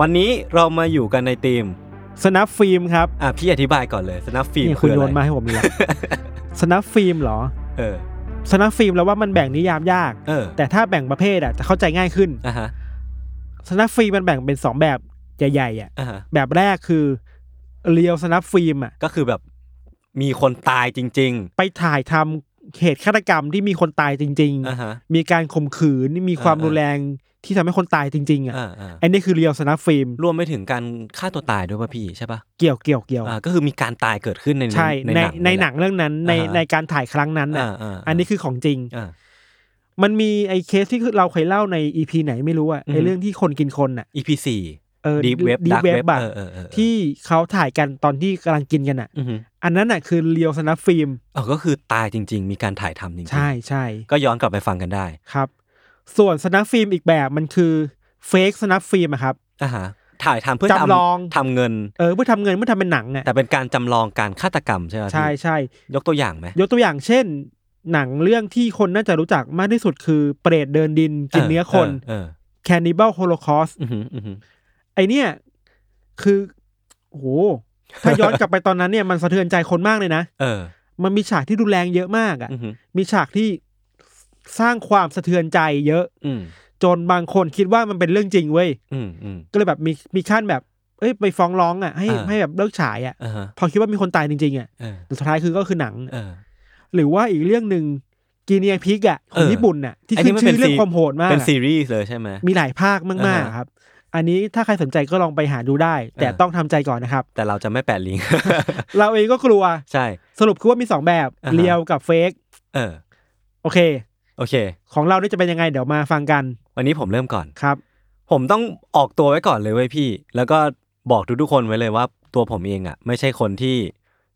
วันนี้เรามาอยู่กันในธีม snuff film ครับอะพี่อธิบายก่อนเลย snuff film นี่คุณโยนอะไรนมาให้ผมเลย snuff film เหรอเออ snuff film แล้วว่ามันแบ่งนิยามยาก เออแต่ถ้าแบ่งประเภทอะจะเข้าใจง่ายขึ้นอะฮะ snuff film มันแบ่งเป็นสองแบบใหญ่ๆอะอะฮะแบบแรกคือ real snuff film อะก็คือแบบมีคนตายจริงไปถ่ายทำเหตุฆาตกรรมที่มีคนตายจริง ๆอะฮะๆมีการข่มขืนมีความอ่ารุนแรง ที่ทำให้คนตายจริง ๆอะอ่าอ่าอันนี้คือ real snuff film รวมไปถึงการฆ่าตัวตายด้วยป่ะพี่ใช่ป่ะเกี่ยวเกี่ยวเกี่ยวอ่าก็คือมีการตายเกิดขึ้นในใช่ในในหนังเลยเรื่องนั้นในอ่าฮะในการถ่ายครั้งนั้นแหละอะอ่าาอันนี้คือของจริงอ่ามันมีไอ้เคสที่เราเคยเล่าใน EP ไหนไม่รู้อะอือฮึไอ้เรื่องที่คนกินคนอะ EP สี่เออ Deep Web Deep Dark Web Web อะเออเออเออที่เขาถ่ายกันตอนที่กำลังกินกันอะอือฮึอันนั้นอะคือ real snuff film อ๋อก็คือตายจริง ๆ มีการถ่ายทำจริงๆใช่ใช่ก็ย้อนกลับไปฟังกันได้ครับ ส่วนสนับฟิล์มอีกแบบมันคือเฟกสนับฟิล์มอะครับอ่าฮะถ่ายทำเพื่อจำลองทำเงินเออเพื่อทำเงินเพื่อทำเป็นหนังอะแต่เป็นการจำลองการฆาตกรรมใช่ไหมพี่ใช่ใช่ยกตัวอย่างไหมยกตัวอย่างเช่น หนังเรื่องที่คนน่าจะรู้จักมากที่สุดคือเปรตเดินดินกินเนื้อคนเออ Cannibal Holocaust เอออือฮึอือฮึไอเนี่ยคือโอ้โหถ้าย้อนกลับไปตอนนั้นเนี่ยมันสะเทือนใจคนมากเลยนะเออ มันมีฉากที่รุนแรงเยอะมากอะอือฮึมีฉากที่ สร้างความสะเทือนใจเยอะ อืมจนบางคนคิดว่ามันเป็นเรื่องจริงเว้ยอืมอืมก็เลยแบบมีมีขั้นแบบ เอ้ยไปฟ้องร้องอะให้อ่าให้แบบเลิกฉายอะอ่าฮะพอคิดว่ามีคนตายจริงๆอะเออแต่สุดท้ายคือก็คือหนังเออหรือว่าอีกเรื่องหนึ่งกีเนียพิกอะขอเองอญี่ปุ่นอะที่อันนี้ขึ้นมันชื่เป็อนเรื่อซีงความโหดมากเป็นอะซีรีส์เลยใช่ไหมมีหลายภาคมากอ่าๆครับ อันนี้ถ้าใครสนใจก็ลองไปหาดูได้ แต่อ่าต้องทำใจก่อนนะครับ แต่เราจะไม่แปะลิงก์เราเองก็กลัวใช่ สรุปคือว่ามีสองแบบอ่าฮะเรียวกับเฟกเออโอเค โอเค ของเรานี่จะเป็นยังไงเดี๋ยวมาฟังกัน วันนี้ผมเริ่มก่อนครับ ผมต้องออกตัวไว้ก่อนเลยเว้ยพี่ แล้วก็บอกทุกๆคนไว้เลยว่าตัวผมเองอะ ไม่ใช่คนที่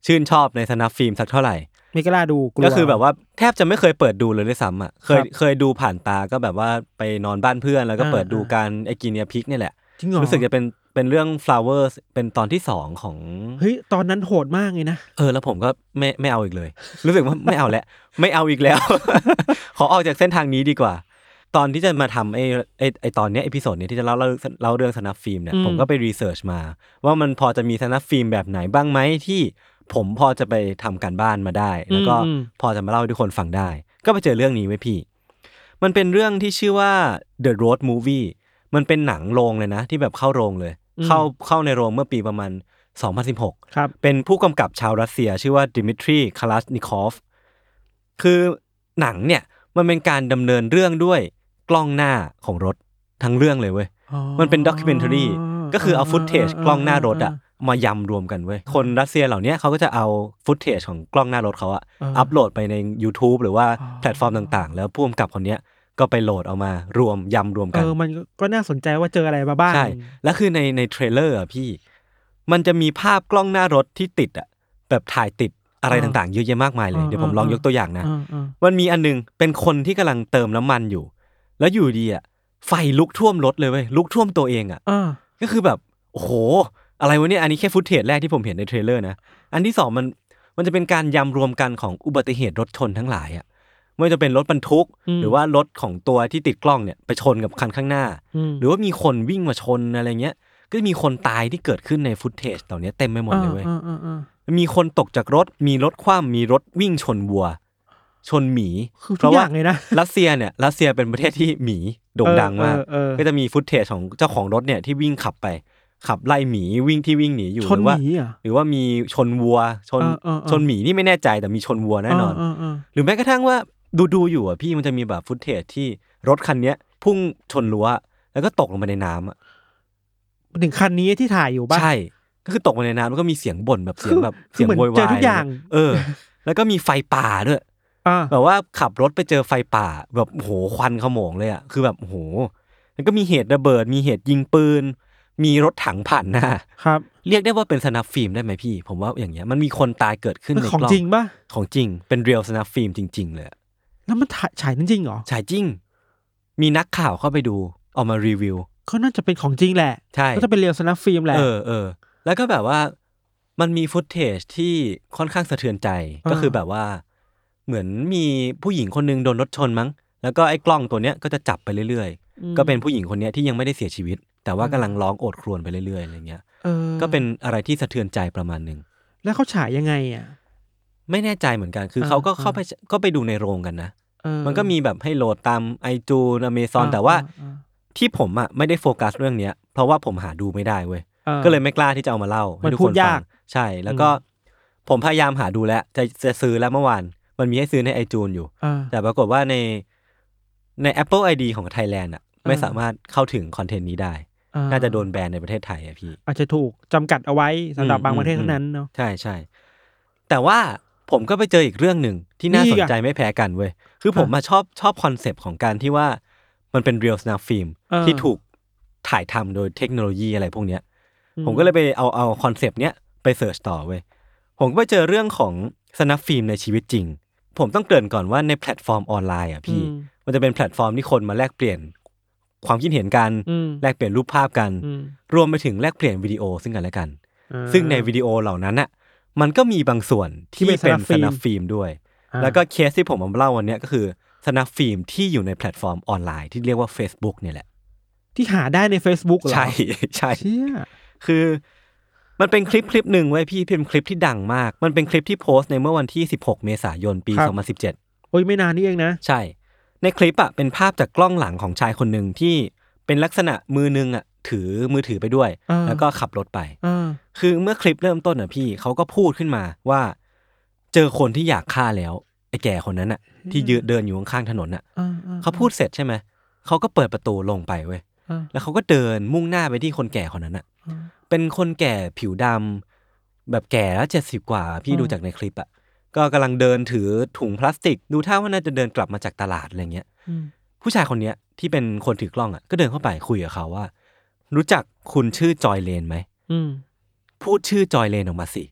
ชื่นชอบในสนับฟิล์มสักเท่าไหร่ไม่กล้าดูกลัว ก็คือแบบว่าแทบจะไม่เคยเปิดดูเลยด้วยซ้ำอะเคยครับเคยดูผ่านตาก็แบบว่าไปนอนบ้านเพื่อนแล้วก็อ่าเปิดดูอ่าการไอ Guinea Pig เนี่ยแหละ จริงเหรอ รู้สึกจะเป็น เป็นเรื่อง flowers เป็นตอนที่สองของ เฮ้ย ตอนนั้นโหดมากเลยนะ เออ แล้วผมก็ไม่ไม่เอาอีกเลย รู้สึกว่าไม่เอาแล้ว ไม่เอาอีกแล้ว ขอออกจากเส้นทางนี้ดีกว่า ตอนที่จะมาทำไอ้ไอ้ไอ้ตอนเนี้ย episode นี้ที่จะเล่าเล่าเล่าเรื่อง snuff film เนี่ยอืมผมก็ไป research มา ว่ามันพอจะมี snuff film แบบไหนบ้างไหมที่ผมพอจะไปทำการบ้านมาได้ แล้วก็อืมพอจะมาเล่าให้ทุกคนฟังได้ ก็ไปเจอเรื่องนี้เว้ยพี่ มันเป็นเรื่องที่ชื่อว่า The Road Movie มันเป็นหนังโรงเลยนะ ที่แบบเข้าโรงเลย เข้าเข้าในโรงเมื่อปีประมาณ 2016 ครับ เป็นผู้กำกับชาวรัสเซีย ชื่อว่าดิมิทรีคาลาสนิคอฟคือหนังเนี่ยมันเป็นการดำเนินเรื่องด้วยกล้องหน้าของรถทั้งเรื่องเลยเว้ย มันเป็น documentary ก็คือเอา footage กล้องหน้ารถอะมายำรวมกันเว้ย คนรัสเซียเหล่าเนี้ยเขาก็จะเอาfootage ของกล้องหน้ารถเขาอะอัปโหลดไปใน YouTube หรือว่าแพลตฟอร์มต่างๆ แล้วผู้กำกับคนเนี้ย ก็ไปโหลดเอามารวมยำรวมเอกันเออมันก็ก็น่าสนใจว่าเจออะไรมาบ้างใช่แล้วคือในใน trailer อะพี่ มันจะมีภาพกล้องหน้ารถที่ติดอะแบบถ่ายติดอะไรต่างๆเยอะแยะมากมายเลยเดี๋ยวผมลองยกตัวอย่างนะเออเออมันมีอันหนึ่งเป็นคนที่กำลังเติมน้ำมันอยู่ แล้วอยู่ดีอะไฟลุกท่วมรถเลยเว้ยลุกท่วมตัวเองอะเออก็คือแบบโอ้โห อะไรวะเนี่ยอันนี้แค่ footage แรกที่ผมเห็นใน trailer นะอันที่สองมันมันจะเป็นการยำรวมกันของอุบัติเหตุรถชนทั้งหลายอะ ไม่ว่าจะเป็นรถบรรทุก หรือว่ารถของตัวที่ติดกล้องเนี่ยไปชนกับคันข้างหน้ามหรือว่ามีคนวิ่งมาชนอะไรเงี้ยก็จะมีคนตายที่เกิดขึ้นใน footage เหล่านี้เต็มไปหมดเลยเว้ยออออเออมีคนตกจากรถมีรถคว่ำมีรถวิ่งชนวัว ชนหมีคือเพราะว่าทุกอว่าย่างเลยนะรัสเซียเนี่ยรัสเซียเป็นประเทศที่หมีโด่งดังมากเออเออเออก็จะมี footage ของเจ้าของรถเนี่ยที่วิ่งขับไปขับไล่หมีวิ่งที่วิ่งหนีอยู่ชนหรือว่าหมีเหรอหรือว่ามีชนวัวชนเออเออเออชนหมีนี่ไม่แน่ใจแต่มีชนวัวแน่นอนเออเออหรือแม้กระทั่งว่า ดูดูอยู่อะพี่มันจะมีแบบ footage ที่รถคันเนี้ย พุ่งชนรั้วแล้วก็ตกลงไปในน้ำอะเออถึงคันนี้ที่ถ่ายอยู่บ้างใช่ ก็คือตกไปในน้ำแล้วก็มีเสียงบ่นแบบเสียงแบบคือเสียงเหมือนโวยวายเจอทุกอย่าง เออ แล้วก็มีไฟป่าด้วยอ่าแบบว่าขับรถไปเจอไฟป่า แบบโอ้โหควันขโมงเลยอะคือแบบโอ้โหแล้วก็มีเหตุระเบิด มีเหตุยิงปืน มีรถถังผ่านหน้าครับ เรียกได้ว่าเป็น snuff film ได้ไหมพี่ ผมว่าอย่างเงี้ยมันมีคนตายเกิดขึ้นเป็นในของกล้องจริงปะของจริงเป็น real snuff film จริง ๆ เลย อะแล้วมันถ่ายฉายจริงๆเหรอ ฉายจริง มีนักข่าวเข้าไปดูเออกมารีวิว ก็น่าจะเป็นของจริงแหละ ใช่ ก็จะเป็น real snuff film แหละ เออเออ แล้วก็แบบว่ามันมี footage ที่ค่อนข้างสะเทือนใจอ่าก็คือแบบว่า เหมือนมีผู้หญิงคนหนึงโดนรถชนมั้ง แล้วก็ไอ้กล้องตัวเนี้ยก็จะจับไปเรื่อยๆก็เป็นผู้หญิงคนเนี้ยที่ยังไม่ได้เสียชีวิต แต่ว่ากำลังร้องโอดครวญไปเรื่อยๆอะไรเงี้ยเออก็เป็นอะไรที่สะเทือนใจประมาณหนึ่ง แล้วเขาฉายยังไงอะ ไม่แน่ใจเหมือนกัน คืออ่าเขาก็อ่าเข้าไปก็ไปดูในโรงกันนะเออมันก็มีแบบให้โหลดตาม iTunes Amazon แต่ว่าอ่าที่ผมอะไม่ได้โฟกัสเรื่องเนี้ย เพราะว่าผมหาดูไม่ได้เว้ยอ่าก็เลยไม่กล้าที่จะเอามาเล่าให้มันทุกพูคดนฟัยางกใช่ แล้วก็ผมพยายามหาดูแล้วจะจะซื้อแล้วเมื่อวาน มันมีให้ซื้อในไอจูนอยู่อ่าแต่ปรากฏว่าในใน Apple ID ของไทยแลนด์อะไม่อ่าสามารถเข้าถึง content นี้ได้อ่าน่าจะโดนแบนในประเทศไทยอะพี่ อาจจะถูกจำกัดเอาไว้สำหรับอืมบางประเทศอืมเท่านั้นเนาะ ใช่ใช่ แต่ว่า ผมก็ไปเจออีกเรื่องหนึ่งที่น่านี่สนอะใจไม่แพ้กันเว้ย คือผมอะมาชอบชอบ concept ของการที่ว่ามันเป็น real snuff film เออที่ถูกถ่ายทำโดยเทคโนโลยีอะไรพวกเนี้ยอืผมก็เลยไปเอาเอา concept เนี้ยไป search ต่อเว้ย ผมก็ไปเจอเรื่องของ snuff film ในชีวิตจริง ผมต้องเกริ่นก่อนว่าในแพลตฟอร์มออนไลน์อะพี่อืมมันจะเป็นแพลตฟอร์มที่คนมาแลกเปลี่ยนความคิดเห็นกันอืมแลกเปลี่ยนรูปภาพกันอืมรวมไปถึงแลกเปลี่ยนวิดีโอซึ่งกันและกันอ่าซึ่งในวิดีโอเหล่านั้นอะ มันก็มีบางส่วนที่ที่เป็นเป็น snuff film ด้วยอ่าแล้วก็เคสที่ผมมาเล่าวันเนี้ยก็คือ snuff film ที่อยู่ในแพลตฟอร์มออนไลน์ที่เรียกว่า Facebook เนี่ยแหละ ที่หาได้ใน Facebook เหรอ ใช่ใช่เชี่ยคือมันเป็นคลิปคลิปหนึ่งเว้ยพี่เป็นคลิปที่ดังมาก มันเป็นคลิปที่โพสต์ในเมื่อวันที่ 16 เมษายนปี 2017 โอ้ยไม่นานนี่เองนะ ใช่ ในคลิปอะเป็นภาพจากกล้องหลังของชายคนหนึ่งที่ เป็นลักษณะมือนึงอะถือมือถือไปด้วยอ่าแล้วก็ขับรถไปอ่าคือเมื่อคลิปเริ่มต้นอะพี่เขาก็พูดขึ้นมาว่า เจอคนที่อยากฆ่าแล้วไอ้แก่คนนั้นอะที่ยืนเดินอยู่ข้างๆถนนอะอ่าอ่เขาพูดเสร็จใช่ไหมเขาก็เปิดประตูลงไปเว้ยอ่าแล้วเขาก็เดินมุ่งหน้าไปที่คนแก่คนนั้นอะอ่าเป็นคนแก่ผิวดำแบบแก่แล้วเจ็ดสิบกว่า พี่อืมดูจากในคลิปอะก็กำลังเดินถือถุงพลาสติก ดูท่าว่าน่าจะเดินกลับมาจากตลาดอะไรเงี้ยอืม ผู้ชายคนเนี้ยที่เป็นคนถือกล้องอะก็เดินเข้าไปคุยกับเขาว่า รู้จักคุณชื่อจอยเลนไหมอืมพูดชื่อจอยเลนออกมาสิ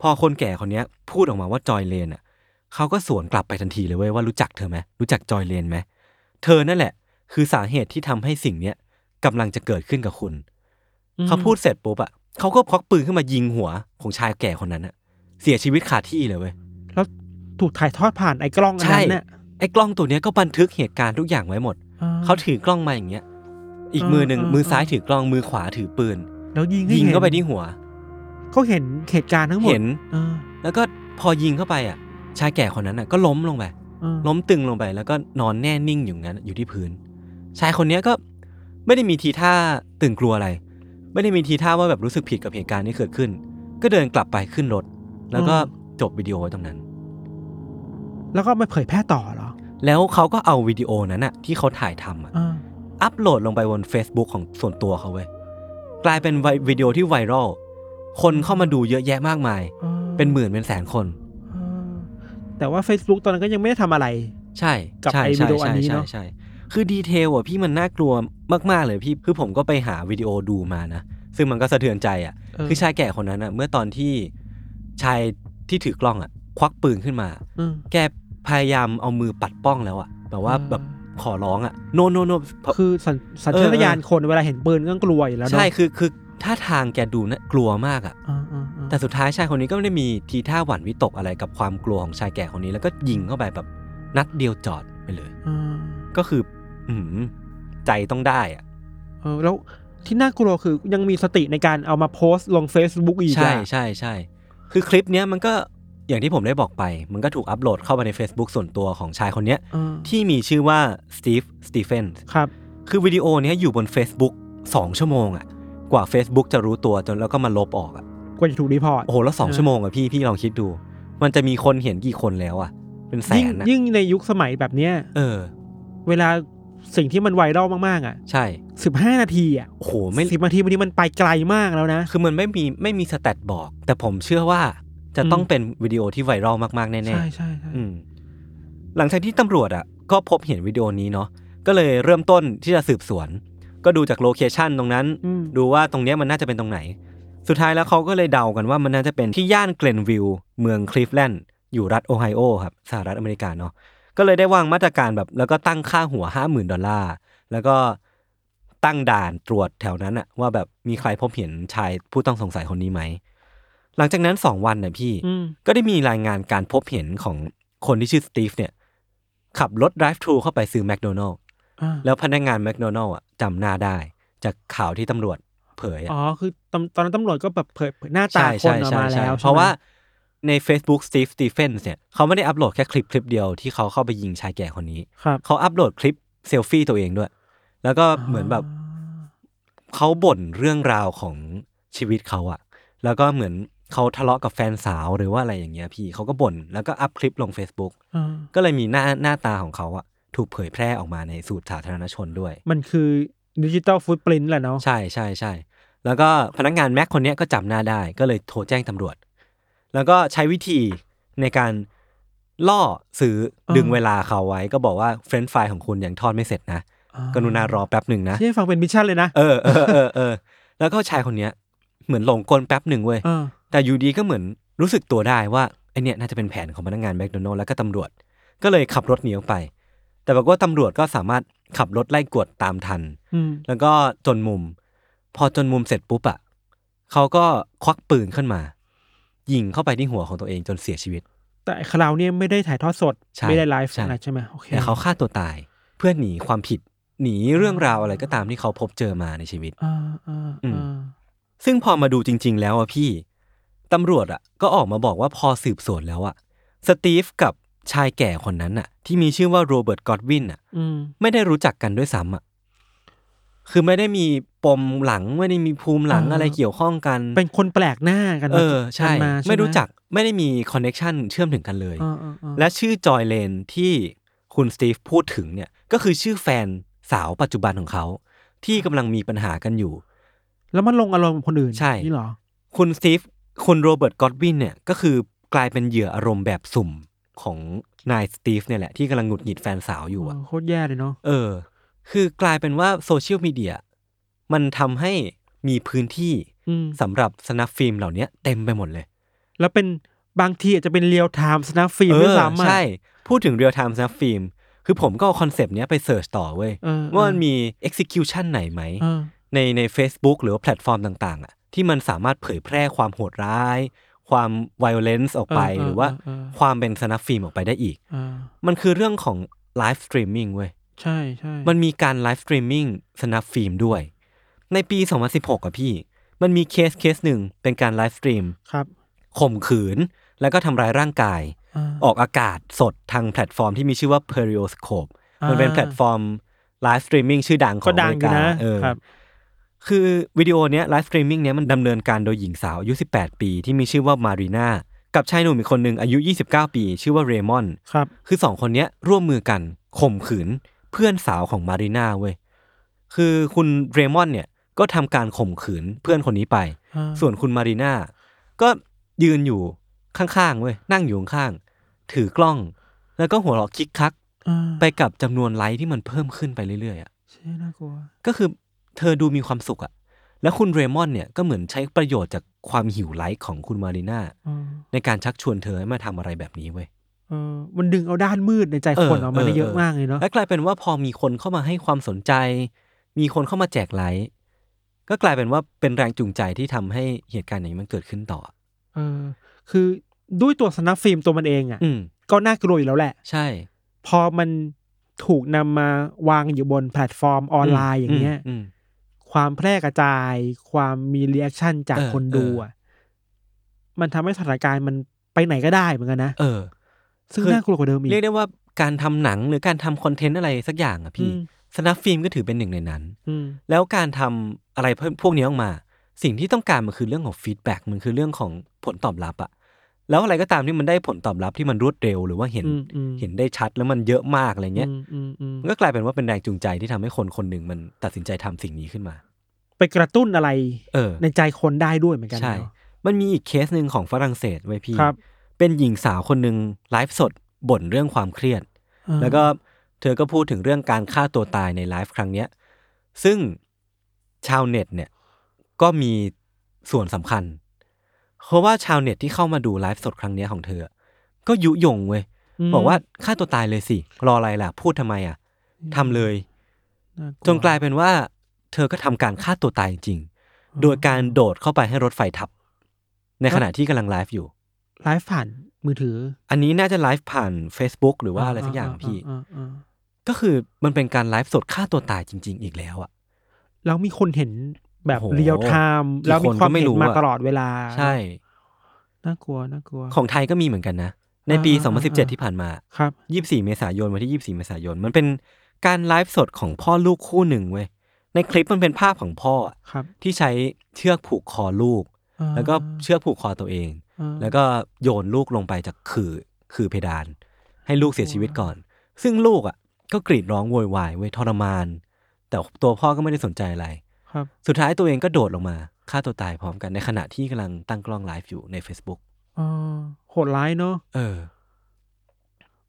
พอคนแก่คนเนี้ย พูดออกมาว่าจอยเลนอะเขาก็สวนกลับไปทันทีเลยเว้ยว่ารู้จักเธอไหมรู้จักจอยเลนไหมเธอนั่นแหละ คือสาเหตุที่ทำให้สิ่งเนี้ยกำลังจะเกิดขึ้นกับคุณอืมเขาพูดเสร็จปุ๊บอะเขาก็ควักปืนขึ้นมายิงหัวของชายแก่คนนั้นอะ เสียชีวิตคาที่เลยเว้ยแล้วถูกถ่ายทอดผ่านไอ้กล้องอันใช่นั้นเนี่ย ไอ้กล้องตัวเนี้ยก็บันทึกเหตุการณ์ทุกอย่างไว้หมดอ่เขาถือกล้องมาอย่างเงี้ย อีกมือหนึ่งอ่าอ่ามือซ้ายถือกล้องมือขวาถือปืน แล้วยิงให้ยิงเข้าไปห็นที่หัว เขาเห็นเหตุการณ์ทั้งหมดเห็นเออแล้วก็พอยิงเข้าไปอะ ชายแก่คนนั้นอะก็ล้มลงไปเออล้มตึงลงไป แล้วก็นอนแน่นิ่งอยู่งั้นอยู่ที่พื้น ชายคนเนี้ยก็ไม่ได้มีทีท่าตื่นกลัวอะไร ไม่ได้มีทีท่าว่าแบบรู้สึกผิดกับเหตุการณ์ที่เกิดขึ้น ก็เดินกลับไปขึ้นรถ แล้วก็จบวิดีโอไว้ตรงนั้น แล้วก็มาเผยแพร่ต่อเหรอ แล้วเขาก็เอาวิดีโอนั้นอะที่เขาถ่ายทำอะเอออัปโหลดลงไปบน Facebook ของส่วนตัวเขาเว้ยกลายเป็นไววิดีโอที่ไวรัลคนเข้ามาดูเยอะแยะมากมายออเป็นหมื่นเป็นแสนคนเออแต่ว่า Facebook ตอนนั้นก็ยังไม่ได้ทำอะไร ใช่กับใช่ไอ้ใช่วิดีโออันใช่นี้ใช่เนอะใช่คือดีเทลอะพี่มันน่ากลัวมากๆเลยพี่คือผมก็ไปหาวิดีโอดูมานะ ซึ่งมันก็สะเทือนใจอะเออคือชายแก่คนนั้นอะ เมื่อตอนที่ชายที่ถือกล้องอะ ควักปืนขึ้นมาเออแก พยายามเอามือปัดป้องแล้วอะแบบว่าอ่าแบบขอร้องอะโนโนโนคือสัญสัญชาตญาณคนเวลาเห็นปืนก็กลัวอยู่แล้วเนอะใช่คือคือท่าทางแกดูนะกลัวมากอะเออเออเออแต่สุดท้ายชายคนนี้ก็ไม่ได้มีทีท่าหวั่นวิตกอะไรกับความกลัวของชายแก่คนนี้ แล้วก็ยิงเข้าไปแบบนัดเดียวจอดไปเลยเออก็คือ อืมใจต้องได้อะเออแล้วที่น่ากลัวคือยังมีสติในการเอามาโพสต์ลง Facebook อีกใช่อะใช่ใช่คือคลิปเนี้ยมันก็ อย่างที่ผมได้บอกไป มันก็ถูกอัปโหลดเข้าไปใน Facebook ส่วนตัวของชายคนเนี้ยเออที่มีชื่อว่า Steve Stephens ครับ คือวิดีโอเนี้ยอยู่บน Facebook 2 ชั่วโมงอะกว่า Facebook จะรู้ตัวจนแล้วก็มาลบออกอะกว่าจะถูก report โอ้โหแล้วเออ2ชั่วโมงอะพี่พี่ลองคิดดู มันจะมีคนเห็นกี่คนแล้วอะเป็นแสยิ่งนอะยิ่งในยุคสมัยแบบเนี้ย เออ เวลาสิ่งที่มัน viral มากๆ อะใช่สิบห้านาทีอะโอ้โหไม่ สิบนาทีบางทีมันไปไกลมากแล้วนะ คือมันไม่มีไม่มี stat บอก แต่ผมเชื่อว่า จะต้องอืมเป็นวิดีโอที่ viral มากๆ แน่ๆ ใช่ใช่ใช่อืมหลังจากที่ตำรวจอะก็พบเห็นวิดีโอนี้เนาะก็เลยเริ่มต้นที่จะสืบสวน ก็ดูจาก location ตรงนั้นอืมดูว่าตรงเนี้ยมันน่าจะเป็นตรงไหน สุดท้ายแล้วเขาก็เลยเดากันว่ามันน่าจะเป็นที่ย่านเกรนวิลล์เมืองคลีฟแลนด์อยู่รัฐโอไฮโอครับสหรัฐอเมริกาเนาะก็เลยได้วางมาตรการแบบ แล้วก็ตั้งค่าหัวห้าหมื่นดอลลาร์แล้วก็ตั้งด่านตรวจแถวนั้นอะว่าแบบมีใครพบเห็นชายผู้ต้องสงสัยคนนี้ไหม หลังจากนั้นสองวันน่ะพี่อืมก็ได้มีรายงานการพบเห็นของคนที่ชื่อสตีฟเนี่ย ขับรถ drive thru เข้าไปซื้อแมคโดนัลด์อ่าแล้วพนักงานแมคโดนัลด์อะจำหน้าได้ จากข่าวที่ตำรวจเผยอะอ๋อคือตอนตอนนั้นตำรวจก็แบบเผยเผยหน้าตาใช่คนใช่ออกใช่มาใช่แล้ว เพราะว่าใช่ไหมใน Facebook Steve Stephens เนี่ยเขาไม่ได้อัปโหลดแค่คลิปคลิปเดียวที่เขาเข้าไปยิงชายแก่คนนี้ครับเขาอัปโหลดคลิปเซลฟี่ตัวเองด้วย แล้วก็เหมือนแบบเขาบ่นเรื่องราวของชีวิตเขาอะแล้วก็เหมือน เขาทะเลาะกับแฟนสาวหรือว่าอะไรอย่างเงี้ยพี่เขาก็บ่นแล้วก็อัพคลิปลง Facebook อ่าก็เลยมีหน้าหน้าตาของเขาอะถูกเผยแพร่ออกมาในสู่สาธารณชนด้วย มันคือ digital footprint แหละเนาะใช่ใช่ใช่แล้วก็พนักงานแม็กคนเนี้ยก็จำหน้าได้ก็เลยโทรแจ้งตำรวจ แล้วก็ใช้วิธีในการล่อซื้อดึงเวลาเขาไว้ ก็บอกว่าเฟรนช์ฟรายของคุณยังทอดไม่เสร็จนะกรุณารอแป๊บหนึ่งนะที่ฟังเป็น mission เลยนะเออเออเออเออแล้วก็ชายคนเนี้ยเหมือนหลงกลแป๊บหนึ่งเว้ยเออ แต่อยู่ดีๆ ก็เหมือนรู้สึกตัวได้ว่าไอ้เนี้ยน่าจะเป็นแผนของพนักงานแมคโดนัลด์แล้วก็ตำรวจ ก็เลยขับรถหนีออกไป แต่ปรากฏว่าตำรวจก็สามารถขับรถไล่กวดตามทันอืมแล้วก็จนมุม พอจนมุมเสร็จปุ๊บอะเขาก็ควักปืนขึ้นมา ยิงเข้าไปที่หัวของตัวเองจนเสียชีวิต แต่ไอ้คราวเนี่ยไม่ได้ถ่ายทอดสดใช่ไม่ได้ไลฟ์ใช่อะไรใช่ไหมโอเคแต่เขาฆ่าตัวตายเพื่อหนีความผิด หนีเรื่องราวอะไรก็ตามที่เขาพบเจอมาในชีวิตอ่าอ่าอืมอ่าซึ่งพอมาดูจริง ๆ แล้วอะพี่ ตำรวจอะก็ออกมาบอกว่าพอสืบสวนแล้วอะสตีฟกับชายแก่คนนั้นอะที่มีชื่อว่าโรเบิร์ตกอดวินอะอืมไม่ได้รู้จักกันด้วยซ้ำอะคือไม่ได้มีปมหลังไม่ได้มีภูมิหลังอะไรเกี่ยวข้องกัน เป็นคนแปลกหน้ากันเอมาอใช่กันมาใช่หไม่รู้จักไม่ได้มี connection เชื่อมถึงกันเลยอ่าอ่าอ่าและชื่อจอยเลนที่คุณสตีฟพูดถึงเนี่ยก็คือชื่อแฟนสาวปัจจุบันของเขา ที่กำลังมีปัญหากันอยู่ แล้วมันลงอารมณ์กับคนอื่นใช่นี่เหรอ คุณสตีฟ คุณโรเบิร์ตกอดวินเนี่ยก็คือกลายเป็นเหยื่ออารมณ์แบบสุ่มของนายสตีฟเนี่ยแหละที่กำลังหงุดหงิดแฟนสาวอยู่อะโคตรแย่เลยเนาะเออ คือกลายเป็นว่า social media มันทำให้มีพื้นที่อืมสำหรับ snuff film เหล่านี้เต็มไปหมดเลย แล้วเป็นบางทีอาจจะเป็น real time snuff film ด้วยซ้ำอะใช่ พูดถึง real time snuff film คือผมก็เอา concept เนี้ยไป search ต่อเว้ยเออว่ามันมี execution ไหนไหมเออในใน Facebook หรือว่าแพลตฟอร์มต่าง ๆ อะ ที่มันสามารถเผยแพร่ความโหดร้าย ความ violence ออกไปเออเออหรือว่าเออเออความเป็น snuff film ออกไปได้อีกอ่ามันคือเรื่องของ live streaming เว้ย ใช่ใช่มันมีการ live streaming snuff film ด้วย ในปี 2016อะพี่ มันมีเคสเคสหนึ่งเป็นการ live stream ครับข่มขืนแล้วก็ทำร้ายร่างกายอ่าออกอากาศสดทางแพลตฟอร์มที่มีชื่อว่า Periscope มันเป็นอ่าแพลตฟอร์ม live streaming ชื่อดังของอเมริกา ก็ดังอยู่นะเออ ครับคือวิดีโอเนี้ย live streaming เนี้ยมันดำเนินการโดยหญิงสาวอายุ 18 ปี ที่มีชื่อว่ามารีนากับชายหนุ่มอีกคนหนึ่งอายุ 29 ปี ชื่อว่าเรมอนครับ คือสองคนเนี้ยร่วมมือกันข่มขืนเพื่อนสาวของมารีนาเว้ยคือคุณเรมอนเนี่ยก็ทำการข่มขืนเพื่อนคนนี้ไป อ่า ส่วนคุณมารีนาก็ยืนอยู่ข้างๆเว้ยนั่งอยู่ข้างๆถือกล้อง แล้วก็หัวเราะคิกคัก อ่าไปกับจำนวนไลค์ที่มันเพิ่มขึ้นไปเรื่อยๆอะเชี่ยน่ากลัว ก็คือ เธอดูมีความสุขอะแล้วคุณเรมอนเนี่ยก็เหมือนใช้ประโยชน์จากความหิวไลค์ของคุณมารีนาอ่าในการชักชวนเธอให้มาทำอะไรแบบนี้เว้ยเออมันดึงเอาด้านมืดในใจคนเออออกมาได้เออเยอะเออมากเลยเนาะและกลายเป็นว่าพอมีคนเข้ามาให้ความสนใจ มีคนเข้ามาแจกไลค์ก็กลายเป็นว่าเป็นแรงจูงใจที่ทำให้เหตุการณ์อย่างนี้มันเกิดขึ้นต่อเออ คือด้วยตัว snuff film ตัวมันเองอะอืมก็น่ากลัวอยู่แล้วแหละ ใช่ พอมันถูกนำมาวางอยู่บนแพลตฟอร์มออนไลน์อย่างเงี้ยอืม ความแพร่กระจาย ความมี reaction จากเออคนดูเอออ่อะมันทำให้สถานการณ์มันไปไหนก็ได้เหมือนกันนะเออ ซึ่งคือน่ากลัวกว่าเดิมอีกเรียกได้ว่าการทำหนังหรือการทำคอนเทนต์อะไรสักอย่างอะพี่อืม snuff film ก็ถือเป็นหนึ่งในนั้นอืมแล้วการทำอะไรพวกนี้ออกมา สิ่งที่ต้องการมันคือเรื่องของฟีดแบ็กมันคือเรื่องของผลตอบรับอะ แล้วอะไรก็ตามที่มันได้ผลตอบรับที่มันรวดเร็วหรือว่าเห็นอืมอืมเห็นได้ชัดแล้วมันเยอะมากอะไรเงี้ยอืมอืมอืมมันก็กลายเป็นว่าเป็นแรงจูงใจที่ทำให้คนคนหนึ่งมันตัดสินใจทำสิ่งนี้ขึ้นมา ไปกระตุ้นอะไรเออในใจคนได้ด้วยเหมือนกันใช่เนาะมันมีอีกเคสหนึ่งของฝรั่งเศสไว้ยพี่ครับเป็นหญิงสาวคนหนึ่งไลฟ์สดบ่นเรื่องความเครียดอ่าแล้วก็เธอก็พูดถึงเรื่องการฆ่าตัวตายในไลฟ์ครั้งเนี้ย ซึ่งชาวเน็ตเนี่ยก็มีส่วนสำคัญ เพราะว่าชาวเน็ตที่เข้ามาดูไลฟ์สดครั้งเนี้ยของเธอ ก็ยุยงเว้ยมบอกว่าฆ่าตัวตายเลยสิรออะไรล่ะ พูดทำไมอะทำเลย น่ลัวจนกลายเป็นว่า เธอก็ทำการฆ่าตัวตายจริงๆโดยการโดดเข้าไปให้รถไฟทับ ในขณะที่กำลังไลฟ์อยู่ ไลฟ์ผ่านมือถืออันนี้น่าจะไลฟ์ผ่าน Facebook หรือว่าอะไรสักอย่างพี่อ่าอ่าก็คือมันเป็นการไลฟ์สดฆ่าตัวตายจริง ๆ อีกแล้วอะแล้วมีคนเห็น แบบโอ้โหเรียลไทม์กี่แล้วมีคนความก็ไม่เห็นรู้มาอะตลอดเวลา ใช่ น่ากลัวน่ากลัว ของไทยก็มีเหมือนกันนะ ในปีอ่าอ่าอ่า2017 ที่ผ่านมา ครับ 24 เมษายนวันที่ 24 เมษายน มันเป็นการไลฟ์สดของพ่อลูกคู่หนึ่งเว้ย ในคลิปมันเป็นภาพของพ่ออะครับที่ใช้เชือกผูกคอลูกอ่าแล้วก็เชือกผูกคอตัวเองอ่าแล้วก็โยนลูกลงไปจากขื่อขื่อเพดาน ให้ลูกเสียชีวิตก่อน ซึ่งลูกอะก็กรีดร้องโวยวายเว้ยทรมาน แต่ตัวพ่อก็ไม่ได้สนใจอะไร ครับ สุดท้ายตัวเองก็โดดลงมาฆ่าตัวตายพร้อมกันในขณะที่กำลังตั้งกล้องไลฟ์อยู่ใน Facebook อ่าโหดร้ายเนาะเออ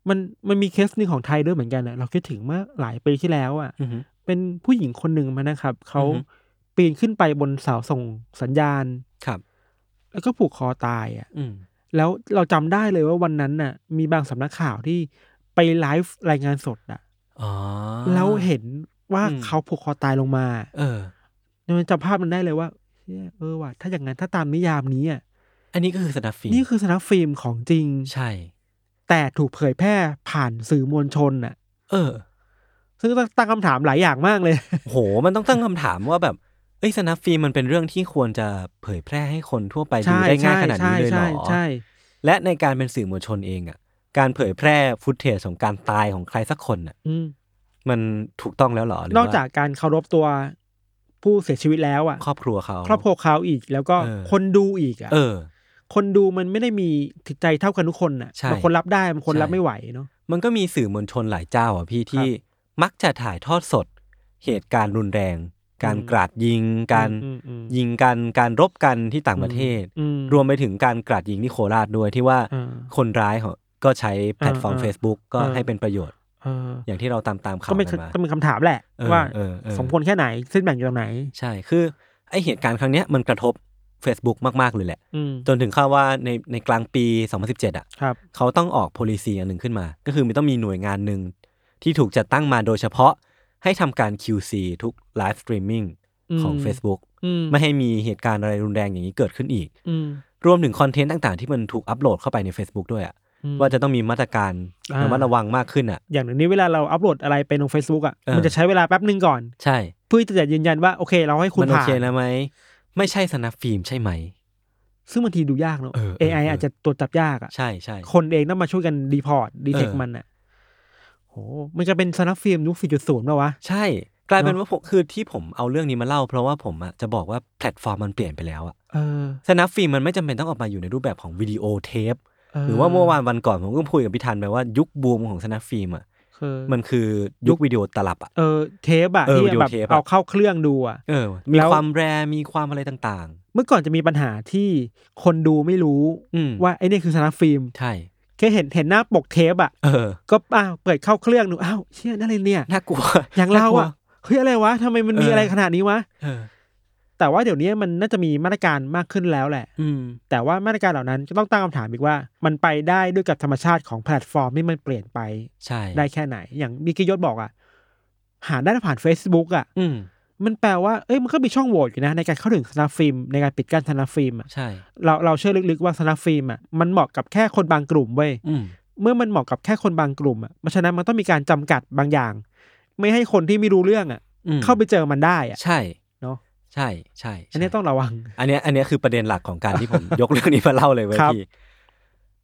มันมันมีเคสหนึงของไทยด้วยเหมือนกันอะเราคิดถึงเมื่อหลายปีที่แล้วอะอือฮึ เป็นผู้หญิงคนหนึ่งมานะครับ เขาอือฮึ ปีนขึ้นไปบนเสาส่งสัญญาณ ครับ แล้วก็ผูกคอตายอะ อืม แล้วเราจำได้เลยว่าวันนั้นน่ะ มีบางสำนักข่าวที่ไปไลฟ์รายงานสดอะอ๋อ แล้วเห็นว่าอืม เขาผูกคอตายลงมา เออ มันจำภาพมันได้เลยว่าเชี่ยเออว่ะถ้าอย่างนั้นถ้าตามนิยามนี้อะอันนี้ก็คือสนับฟิล์มนี่คือสนับฟิล์มของจริง ใช่ แต่ถูกเผยแพร่ผ่านสื่อมวลชนน่ะ เออ ซึ่งต้องตั้งคำถามหลายอย่างมากเลยโห มันต้องตั้งคำถามว่าแบบเอ้ยสนับฟิล์มมันเป็นเรื่องที่ควรจะเผยแพร่ให้คนทั่วไปดูใช่ได้ง่ายใช่ขนาดนี้เลยเหรใช่อใช่และในการเป็นสื่อมวลชนเองอะ การเผยแพร่ฟุตเทจของการตายของใครสักคนอะอืมมันถูกต้องแล้วเหรอหรืนอกว่จากการเคารพตัว ผู้เสียชีวิตแล้วอะครอบครัวเขาครอบครัวเขาอีก แล้วก็เออคนดูอีกอะเออ คนดูมันไม่ได้มีจิตใจเท่ากันทุกคนน่ะใช่บางคนรับได้บางคนใช่รับไม่ไหวเนาะมันก็มีสื่อมวลชนหลายเจ้าอะพี่ที่มักจะถ่ายทอดสด เหตุการณ์รุนแรง การอืมกราดยิง การอืมอืมยิงกันการรบกันที่ต่างประเทศอืมรวมไปถึงการกราดยิงที่โคราชด้วยที่ว่าอ่าคนร้ายเขาก็ใช้แพลตฟอร์มอ่า Facebook ก็อ่าให้เป็นประโยชน์ เอออย่างที่เราตามตามข่าก็วเป็นกันมา ก็เป็นคำถามแหละ เออว่าเออเออ สมควรแค่ไหนเส้นแบ่งอยู่ตรงไหน ใช่ คือไอเหตุการณ์ครั้งเนี้ยมันกระทบ Facebook มาก ๆ เลยแหละ อืมจนถึงเข้าว่าในในกลางปี 2017 อะ ครับ เขาต้องออก policy อันหนึ่งขึ้นมา ก็คือมันต้องมีหน่วยงานหนึ่งที่ถูกจัดตั้งมาโดยเฉพาะให้ทำการ QC ทุก live streaming ของ อืม Facebook อืมไม่ให้มีเหตุการณ์อะไรรุนแรงอย่างนี้เกิดขึ้นอีก อืมรวมถึงคอนเทนต์ต่างๆที่มันถูกอัปโหลดเข้าไปใน Facebook ด้วยอะอืม ว่าจะต้องมีมาตรการอ่าระมัดระวังมากขึ้นอะ อย่างหนึ่งนี้เวลาเราอัปโหลดอะไรไปลง Facebook อะเออมันจะใช้เวลาแป๊บหนึ่งก่อน ใช่ เพื่อที่จะยืนยันว่าโอเคเราให้คุณมันโอผ่านเคแล้วไหมไม่ใช่สนับฟิล์มใช่ไหม ซึ่งบางทีดูยากเนอะเออเออ AI เออออาจจะตรวจจับยากอะใช่ใช่คนเองต้องมาช่วยกันดีพอร์ตดีเทคเออมันอะโหมันจะเป็นสนับฟิล์มยุค4.0ป่าวะใช่กลายเป็นเนอะว่าผมคือที่ผมเอาเรื่องนี้มาเล่า เพราะว่าผมอะจะบอกว่าแพลตฟอร์มมันเปลี่ยนไปแล้วอะเออสนับฟิล์มมันไม่จำเป็นต้องออกมาอยู่ในรูปแบบของวิดีโอเทปเหรือว่าเมื่อวานวันก่อนผมก็คุยกับพี่ทันไปว่ายุคบูมของสนับฟิล์มอะคือมันคือยุควิดีโอตลับอะเออเทปอะเออที่วิดีโอแบบเทปอะเอาเข้าเครื่องดูอะเออมีแล้วความแรมีความอะไรต่างเมื่อก่อนจะมีปัญหาที่คนดูไม่รู้อืมว่าไอ้นี่คือสนับฟิล์มๆใช่แค่เห็นเห็นหน้าปกเทปอะเออ ก็อ้าวเปิดเข้าเครื่องดูอ้าวเชี่ยนั่นอะไรเนี่ยน่ากลัวอย่างเราน่กลัวอะเฮ้ยอะไรวะทำไมมันมีเออออะไรขนาดนี้วะเออ แต่ว่าเดี๋ยวนี้มันน่าจะมีมาตรการมากขึ้นแล้วแหละ อืม แต่ว่ามาตรการเหล่านั้นก็ต้องตั้งคำถามอีกว่า มันไปได้ด้วยกับธรรมชาติของแพลตฟอร์มที่มันเปลี่ยนไป ใช่ได้แค่ไหน อย่างมิกกี้ยศบอกอะหาได้ผ่าน Facebook อะอืม มันแปลว่าเอ้ยมันก็มีช่องโหว่อยู่นะ ในการเข้าถึง snuff film ในการปิดกั้น snuff film อะใช่ เราเราเชื่อลึกๆว่า snuff film อะมันเหมาะกับแค่คนบางกลุ่มเว้ยอืม เมื่อมันเหมาะกับแค่คนบางกลุ่มอะเพราะฉะนั้นมันต้องมีการจำกัดบางอย่าง ไม่ให้คนที่ไม่รู้เรื่องอะอืมเข้าไปเจอมันได้อะ ใช่เนาะ ใช่ใช่อันนี้ใช่ต้องระวัง อันเนี้ยอันเนี้ยคือประเด็นหลักของการที่ผมยกเรื่องนี้มาเล่าเลยเว้ยครับพี่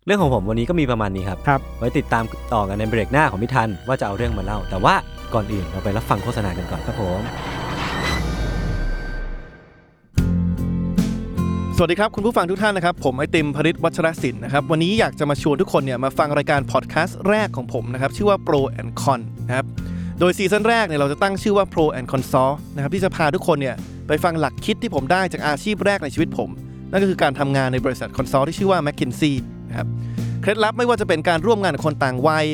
เรื่องของผมวันนี้ก็มีประมาณนี้ครับครับไว้ติดตามต่อกันในเบรกหน้าของพี่ทันว่าจะเอาเรื่องมาเล่า แต่ว่าก่อนอื่นเราไปรับฟังโฆษณากันก่อนครับผม สวัสดีครับคุณผู้ฟังทุกท่านนะครับ ผมไอติมพริตวัชรศิลป์นะครับวันนี้อยากจะมาชวนทุกคนเนี่ยมาฟังรายการพอดแคสต์แรกของผมนะครับชื่อว่า Pro and Con นะครับ โดยซีซั่นแรกเนี่ยเราจะตั้งชื่อว่า Pro and Consult นะครับที่จะพาทุกคนเนี่ยไปฟังหลักคิดที่ผมได้จากอาชีพแรกในชีวิตผม นั่นก็คือการทำงานในบริษัท consult ที่ชื่อว่า McKinsey นะครับเคล็ดลับไม่ว่าจะเป็นการร่วมงานกับคนต่างวัย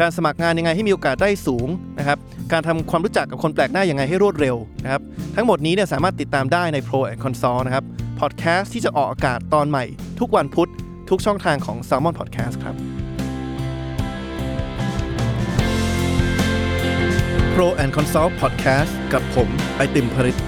การสมัครงานยังไงให้มีโอกาสได้สูงนะครับการทำความรู้จักกับคนแปลกหน้ายังไงให้รวดเร็วนะครับทั้งหมดนี้เนี่ยสามารถติดตามได้ใน Pro and Consult นะครับพอดแคสต์ที่จะออกอากาศตอนใหม่ ทุกวันพุธทุกช่องทางของ Salmon Podcast ครับ Pro and Consult Podcast กับผมไอติมผลิตโอเ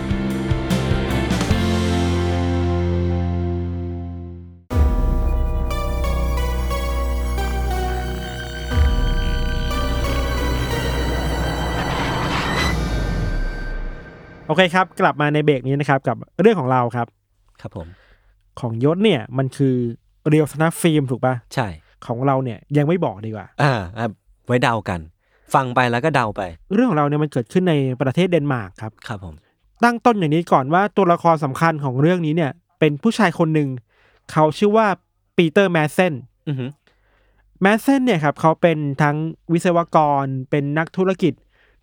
คครับ กลับมาในเบรกนี้นะครับ กับเรื่องของเราครับ ครับผม ของยศเนี่ยมันคือเรียวสนาฟิล์มถูกปะใช่ ของเราเนี่ยยังไม่บอกดีกว่า อ่าอะไว้เดากัน ฟังไปแล้วก็เดาไป เรื่องของเราเนี่ยมันเกิดขึ้นในประเทศเดนมาร์กครับ ครับผม ตั้งต้นอย่างนี้ก่อนว่าตัวละครสำคัญของเรื่องนี้เนี่ย เป็นผู้ชายคนหนึ่ง เขาชื่อว่าปีเตอร์แมสเซนอือหือแมสเซนเนี่ยครับ เขาเป็นทั้งวิศวกร เป็นนักธุรกิจ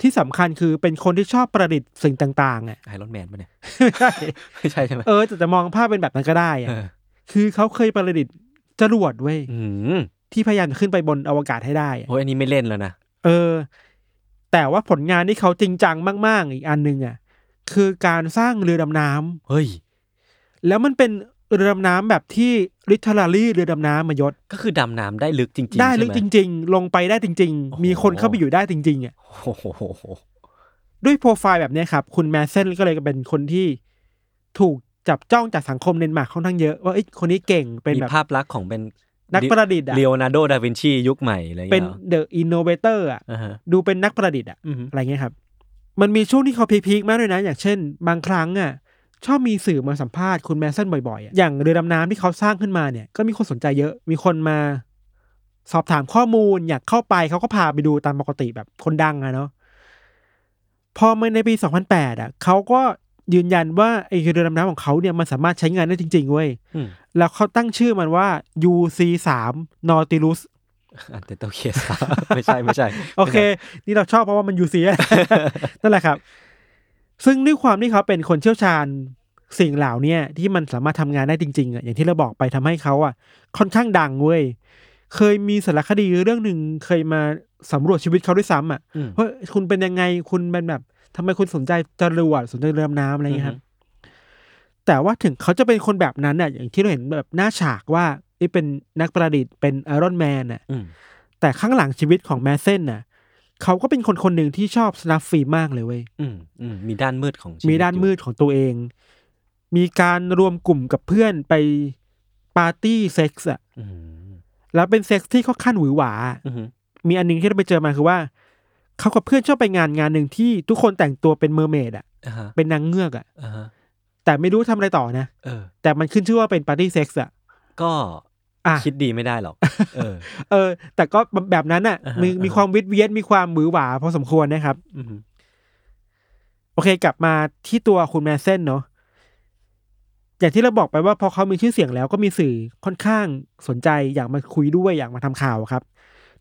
ที่สำคัญคือเป็นคนที่ชอบประดิษฐ์สิ่งต่างๆอะ Iron Man ปะเนี่ยไม่ใช่ไม่ใช่ใช่ไหมเออแต่จะมองภาพเป็นแบบนั้นก็ได้อะเออคือเขาเคยประดิษฐ์จรวดเว้ยอืมที่พยายามจะขึ้นไปบนอวกาศให้ได้อะโอ้ยอันนี้ไม่เล่นแล้วนะ เออ แต่ว่าผลงานที่เขาจริงจังมากๆ อีกอันหนึ่งอะ คือการสร้างเรือดำน้ำเฮ้ย แล้วมันเป็นเรือดำน้ำแบบที่ literally เรือดำน้ำมายศ ก็คือดำน้ำได้ลึกจริงๆได้ลึกใช่จไหม ริง ๆ ลงไปได้จริง โอ้โห ๆ มีคนเข้าไปอยู่ได้จริงๆอะ โอ้โหด้วยโปรไฟล์แบบเนี้ยครับ คุณแมสเซนก็เลยเป็นคนที่ถูกจับจ้องจากสังคมเดนมาร์กค่อนข้างเยอะ ว่าเอ้ยคนนี้เก่งเป็นมีแบบภาพลักษณ์ของเป็น นักประดิษฐ์อะเลโอนาร์โด ดาวินชี ยุคใหม่อะไรอย่างเป็เงี้นหรอ the innovator อะอ่าฮะดูเป็นนักประดิษฐ์อะอือหืออะไรเงี้ยครับ มันมีช่วงที่เขา peak ๆมากเลยนะ อย่างเช่น บางครั้งอะชอบมีสื่อมาสัมภาษณ์คุณแมสเซนบ่อยๆอะอย่างเรือดำน้ำที่เขาสร้างขึ้นมาเนี่ย ก็มีคนสนใจเยอะ มีคนมาสอบถามข้อมูล อยากเข้าไปเขาก็พาไปดูตามปกติแบบคนดังอะเนาะ พอมาในปี 2008 อะเขาก็ยืนยันว่าไอเรือดำน้ำของเขาเนี่ยมันสามารถใช้งานได้จริงๆเว้ยอืม แล้วเขาตั้งชื่อมันว่า UC3 Nautilus อันเตโตเคสไม่ใช่ไม่ใช่ โอเค นี่เราชอบเพราะว่ามันยูซีนั่นแหละครับ ซึ่งด้วยความที่เขาเป็นคนเชี่ยวชาญสิ่งเหล่าเนี้ยที่มันสามารถทำงานได้จริงๆอะอย่างที่เราบอกไปทำให้เขาอะ ค่อนข้างดังเว้ยเคยมีสารคดีเรื่องหนึ่งเคยมาสำรวจชีวิตเขาด้วยซ้ำอะอืมว่าคุณเป็นยังไงคุณเป็นแบบทำไมคุณสนใจจรวดสนใจเรือดำน้ำอะไรอย่างเงี้ยครับ แต่ว่าถึงเขาจะเป็นคนแบบนั้นอะอย่างที่เราเห็นแบบหน้าฉากว่าไอ้เป็นนักประดิษฐ์เป็นไอรอนแมนอะอืมแต่ข้างหลังชีวิตของแมสเซนน่ะเขาก็เป็นคนคนหนึ่งที่ชอบสนับฟิล์มมากเลยเว้ยอืมอืมมีด้านมืดของชีวิตมีด้านมืดของตัวเอง มีการรวมกลุ่มกับเพื่อนไปปาร์ตี้เซ็กส์อะอืมแล้วเป็นเซ็กส์ที่ค่อนข้างหวือหวาอืมมีอันหนึ่งที่เราไปเจอมาคือว่า เขากับเพื่อนชอบไปงานงานหนึ่งที่ทุกคนแต่งตัวเป็น mermaid อะอ่าฮะเป็นนางเงือกอะอ่าฮะ แต่ไม่รู้ทำอะไรต่อนะเออ แต่มันขึ้นชื่อว่าเป็นปาร์ตี้เซ็กส์อะก็อะคิดดีไม่ได้หรอก เออ เออ แต่ก็แบบนั้นอะอ่าฮะมีอ่าฮะมีความวิดเวียนมีความหวือหวาพอสมควรนะครับอืมโอเค กลับมาที่ตัวคุณแมสเซนเนาะอย่างที่เราบอกไปว่าพอเขามีชื่อเสียงแล้วก็มีสื่อค่อนข้างสนใจอยากมาคุยด้วยอยากมาทำข่าวครับ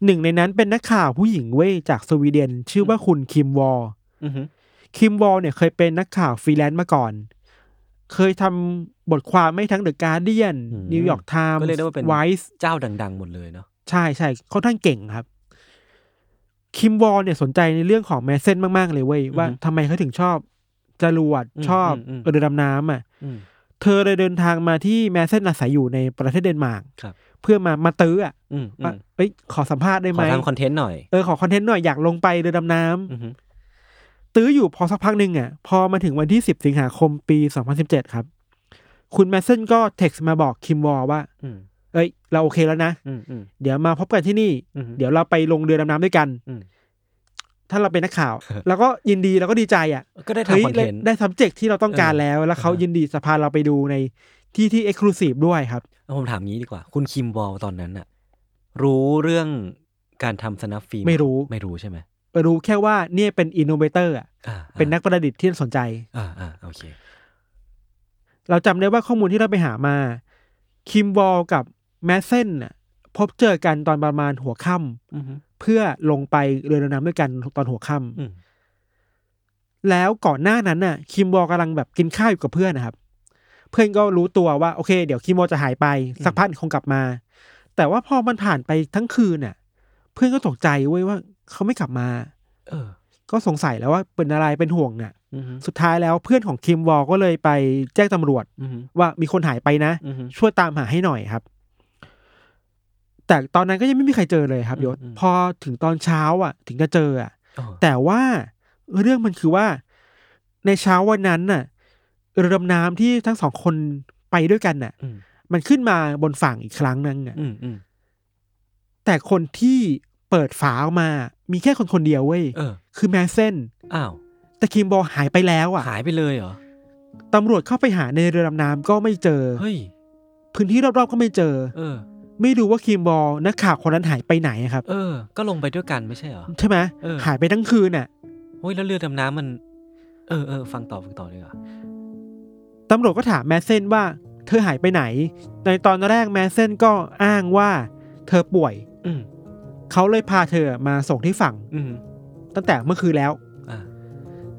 หนึ่งในนั้นเป็นนักข่าวผู้หญิงเว้ยจากสวีเดน ชื่อว่าคุณคิมวอลอืมคิมวอลเนี่ยเคยเป็นนักข่าวฟรีแลนซ์มาก่อน เคยทำบทความมาทั้ง The Guardian New York Times ก็เรียกได้ว่าเป็นไวส์เจ้าดัง ๆ หมดเลยเนาะใช่ใช่ค่อนข้างเก่งครับ คิมวอลเนี่ยสนใจในเรื่องของแมสเซนมาก ๆ เลยเว้ย ว่าทำไมเขาถึงชอบจรวดชอบเรือดำน้ำอะอืมเธอเลยเดินทางมาที่แมสเซนอาศัยอยู่ในประเทศเดนมาร์กครับเพื่อมามาตื้ออะอืมอืม ว่าเอ้ยขอสัมภาษณ์ได้ไหม ขอทำคอนเทนต์หน่อยเออขอคอนเทนต์หน่อยอยากลงไปเรือดำน้ำอืม ตื้ออยู่พอสักพักหนึ่งอะพอมาถึงวันที่สิบสิงหาคมปีสองพันสิบเจ็ดครับ คุณแมสเซนก็เท็กซ์มาบอกคิมวอลว่าอืมเอ้ย เราโอเคแล้วนะอืมอืมเดี๋ยวมาพบกันที่นี่อืมเดี๋ยวเราไปลงเรือดำน้ำด้วยกันอืมถ้าเราเป็นนักข่าว แล้วก็ยินดีแล้วก็ดีใจอะ ก็ได้เฮ้ยทำคอนเทนต์ได้ subject ที่เราต้องการเออแล้ว แล้วเขาเออยินดีสะพาเราไปดูในที่ที่ exclusive ด้วยครับเอาผมถามงี้ดีกว่า คุณคิมวอลตอนนั้นอะรู้เรื่องการทำสนับฟิล์มไม่รู้ไม่รู้ใช่ไหม รู้แค่ว่าเนี่ยเป็น innovator อะอ่าเป็นนักประดิษฐ์ที่สนใจ อ่าอ่าโอเค เราจำได้ว่าข้อมูลที่เราไปหามา คิมวอลกับแมสเซนน่ะพบเจอกันตอนประมาณหัวค่ำ อืม เพื่อลงไปเรือดำน้ำด้วยกันตอนหัวค่ำ อืม แล้วก่อนหน้านั้นน่ะ คิมวอลกำลังแบบกินข้าวอยู่กับเพื่อนนะครับ เพื่อนก็รู้ตัวว่าโอเค เดี๋ยวคิมวอลจะหายไป สักพักคงกลับมา แต่ว่าพอมันผ่านไปทั้งคืนน่ะ เพื่อนก็ตกใจเว้ยว่า เขาไม่กลับมา เออ ก็สงสัยแล้วว่าเป็นอะไรเป็นห่วงเนี่ยอือฮึสุดท้ายแล้วเพื่อนของคิมวอลก็เลยไปแจ้งตำรวจอือฮึว่ามีคนหายไปนะอือฮึช่วยตามหาให้หน่อยครับ แต่ตอนนั้นก็ยังไม่มีใครเจอเลยครับยศอืมพอถึงตอนเช้าอะ ถึงจะเจออะเออแต่ว่าเรื่องมันคือว่า ในเช้าวันนั้นน่ะเรือดำน้ำที่ทั้งสองคนไปด้วยกันน่ะอืมมันขึ้นมาบนฝั่งอีกครั้งนึงอะอืมอืมแต่คนที่ เปิดฝาออกมา มีแค่คนคนเดียวเว้ยเออ คือแมสเซนอ้าวแต่คิมบอลหายไปแล้วอะหายไปเลยเหรอตำรวจเข้าไปหาในเรือดำน้ำก็ไม่เจอ เฮ้ยพื้นที่รอบๆก็ไม่เจอ เออ ไม่รู้ว่าคิมบอลนักข่าวคนนั้นหายไปไหนอะครับ เออ ก็ลงไปด้วยกันไม่ใช่เหรอ ใช่ไหมเออ หายไปทั้งคืนน่ะโอ้ยแล้วเรือดำน้ำมัน เออเออฟังต่อฟังต่อเลยอะตำรวจก็ถามแมสเซนว่า เธอหายไปไหน ในตอนแรกแมสเซนก็อ้างว่า เธอป่วย อืม เขาเลยพาเธอมาส่งที่ฝั่งอืมตั้งแต่เมื่อคืนแล้ว อ่า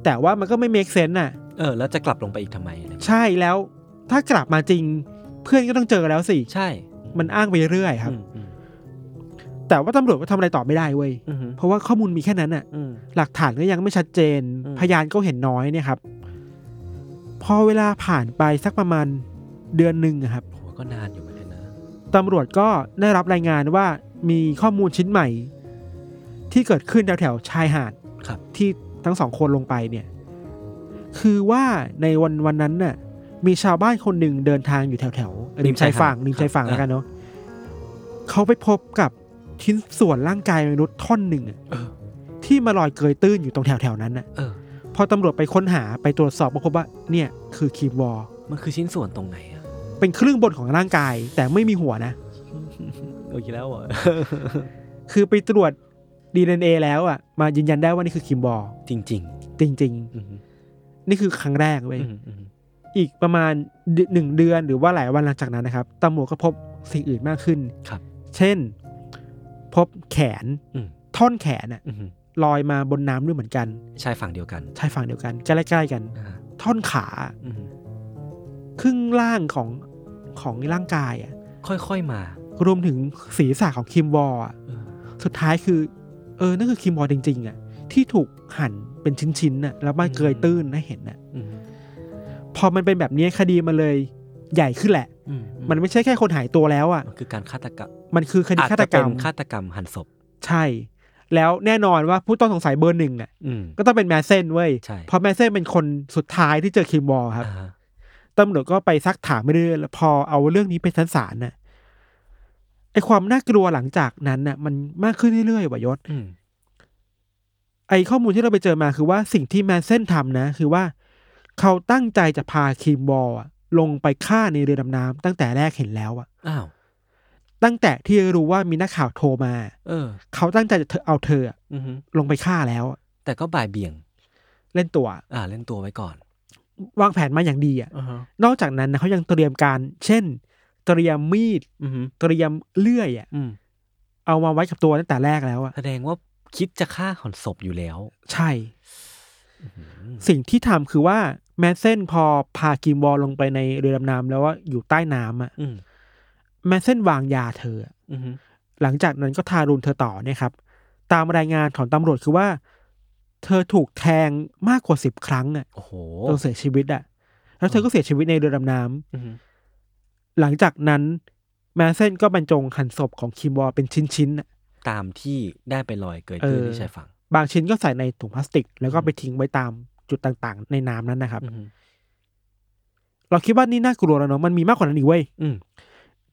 แต่ว่ามันก็ไม่เมคเซนน่ะ เออ แล้วจะกลับลงไปอีกทำไมอะไรใช่แล้ว ถ้ากลับมาจริง เพื่อนก็ต้องเจอแล้วสิ ใช่มันอ้างไปเรื่อยครับ อืมอืมแต่ว่าตำรวจก็ทำอะไรต่อไม่ได้เว้ย อืมเพราะว่าข้อมูลมีแค่นั้นน่ะ อืม หลักฐานก็ยังไม่ชัดเจน อืม พยานก็เห็นน้อยเนี่ยครับ พอเวลาผ่านไปสักประมาณเดือนหนึ่งอะครับโหก็นานอยู่เหมือนกันนะ ตำรวจก็ได้รับรายงานว่า มีข้อมูลชิ้นใหม่ ที่เกิดขึ้นแถวๆชายหาดครับที่ทั้งสองคนลงไปเนี่ย คือว่าในวันวันนั้นน่ะ มีชาวบ้านคนหนึ่งเดินทางอยู่แถวๆริมชายฝั่งริมชายฝั่งแล้วกันเนาะเขาไปพบกับชิ้นส่วนร่างกายมนุษย์ท่อนหนึ่งอะเออที่มาลอยเกยตื้นอยู่ตรงแถวๆนั้นน่ะเออพอตำรวจไปค้นหาไปตรวจสอบก็พบว่า เนี่ย คือคีมวอลมันคือชิ้นส่วนตรงไหนอะเป็นครึ่งบนของร่างกาย แต่ไม่มีหัวนะ โอเคแล้วเหรอคือไปตรวจ DNA แล้วอะ มายืนยันได้ว่านี่คือคิมบอลจริงจริงๆอืมๆนี่คือครั้งแรกเว้ยอืมอืมอีกประมาณเดือนหนึ่งเดือนหรือว่าหลายวันหลังจากนั้นนะครับตำรวจก็พบสิ่งอื่นมากขึ้นครับ เช่น พบแขนอืมท่อนแขนอะอืมลอยมาบนน้ำด้วยเหมือนกันชายฝั่งเดียวกันชายฝั่งเดียวกันใกล้ๆกันอ่าท่อนขาอืมครึ่งล่างของของร่างกายอะ ค่อยๆมา รวมถึงศีรษะของคิมวอลอะเออสุดท้ายคือ เออนั่นคือคิมวอลจริง ๆอะที่ถูกหั่นเป็นชิ้นๆน่ะแล้วมันเกยตื้นให้เห็นน่ะอืมพอมันเป็นแบบนี้คดีมันเลยใหญ่ขึ้นแหละอืมมันไม่ใช่แค่คนหายตัวแล้วอะ มันคือการฆาตกรรม มันคือคดีฆาตกรรมอจจะเป็นฆาตกรรมหั่นศพ ใช่ แล้วแน่นอนว่าผู้ต้องสงสัยเบอร์หนึ่งน่ะอืมก็ต้องเป็นแมสเซนเว้ยใช่เพราะแมสเซนเป็นคนสุดท้ายที่เจอคิมวอลครับอ่าฮะตำรวจก็ไปซักถามไปเรื่อยๆแล้วพอเอาเรื่องนี้ไปชั้นศาลน่ะไอ ความน่ากลัวหลังจากนั้นน่ะ มันมากขึ้นเรื่อยๆว่ะยศอืมไอข้อมูลที่เราไปเจอมาคือว่าสิ่งที่แมสเซนทำนะ คือว่า เขาตั้งใจจะพาคิมบอลอะลงไปฆ่าในเรือดำน้ำตั้งแต่แรกเห็นแล้วอะอ้าวตั้งแต่ที่รู้ว่ามีนักข่าวโทรมา เออ เขาตั้งใจจะเอาเธออะอือฮึลงไปฆ่าแล้วอะแต่ก็บ่ายเบี่ยง เล่นตัว อ่า เล่นตัวไว้ก่อน วางแผนมาอย่างดีอะอ่าฮะนอกจากนั้นนะเขายังเตรียมการ เช่น เตรียมมีดอือฮึเตรียมเลื่อยอะอืมเอามาไว้กับตัวตั้งแต่แรกแล้วอะแสดงว่าคิดจะฆ่าหั่นศพอยู่แล้ว ใช่อืมสิ่งที่ทำคือว่าแมสเซนพอพาคิมวอลลงไปในเรือดำน้ำแล้วว่าอยู่ใต้น้ำอะอืมแมสเซนวางยาเธออะอือฮึหลังจากนั้นก็ทารุณเธอต่อเนี่ยครับ ตามรายงานของตำรวจคือว่า เธอถูกแทงมากกว่าสิบครั้งอะโอ้โหจนเสียชีวิตอะ แล้วเธอก็เสียชีวิตในเรือดำน้ำอือฮึ หลังจากนั้นแมสเซนก็บรรจงหั่นศพของคิมวอลเป็นชิ้นๆน่ะตามที่ได้ไปลอยเกยตื้นเออที่ชายฝั่ง บางชิ้นก็ใส่ในถุงพลาสติก แล้วก็ไปทิ้งไว้ตามจุดต่างๆ ในน้ำนั้นนะครับอือฮึเราคิดว่านี่น่ากลัวแล้วเนาะมันมีมากกว่านั้นอีกเว้ยอืม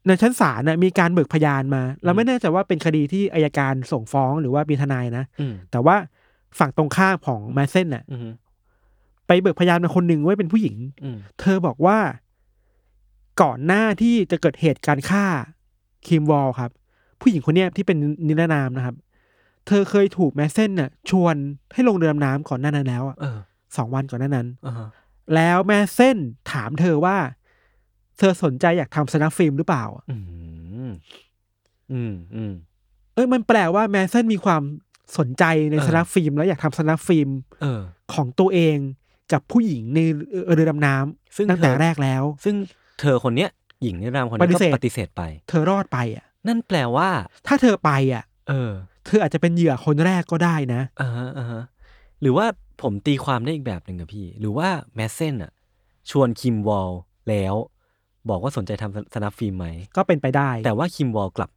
ในชั้นศาลน่ะมีการเบิกพยานมา เราไม่แน่ใจว่าเป็นคดีที่อายการส่งฟ้องหรือว่ามีทนายนะอืมแต่ว่าฝั่งตรงข้ามของแมสเซนน่ะอือฮึไปเบิกพยานมาคนหนึ่งไว้เป็นผู้หญิงอืมเธอบอกว่า ก่อนหน้าที่จะเกิดเหตุการณ์ฆ่าคิมวอลครับ ผู้หญิงคนเนี้ยที่เป็นนิรนามนะครับ เธอเคยถูกแมสเซนน่ะชวนให้ลงเรือดำน้ำก่อนหน้านั้นแล้วอะเออสองวันก่อนหน้านั้นอ่าฮะแล้วแมสเซนถามเธอว่า เธอสนใจอยากทำ snuff film หรือเปล่าอืมอืมอืมเอ้ยมันแปลว่าแมสเซนมีความสนใจในเออ snuff film แล้วอยากทำ snuff film เออของตัวเองกับผู้หญิงในเรือดำน้ำซึ่งตั้งแต่เธอแรกแล้ว ซึ่ง เธอคนเนี้ยหญิงนิรนามคนนี้ก็ปฏิเสธปฏิเสธไป เธอรอดไปอะ นั่นแปลว่า ถ้าเธอไปอะ เออ เธออาจจะเป็นเหยื่อคนแรกก็ได้นะอ่าฮะอ่าฮะหรือว่าผมตีความได้อีกแบบหนึ่งอะพี่ หรือว่าแมสเซนอะชวนคิมวอลแล้ว บอกว่าสนใจทำ snuff film ไหม ก็เป็นไปได้ แต่ว่าคิมวอลกลับ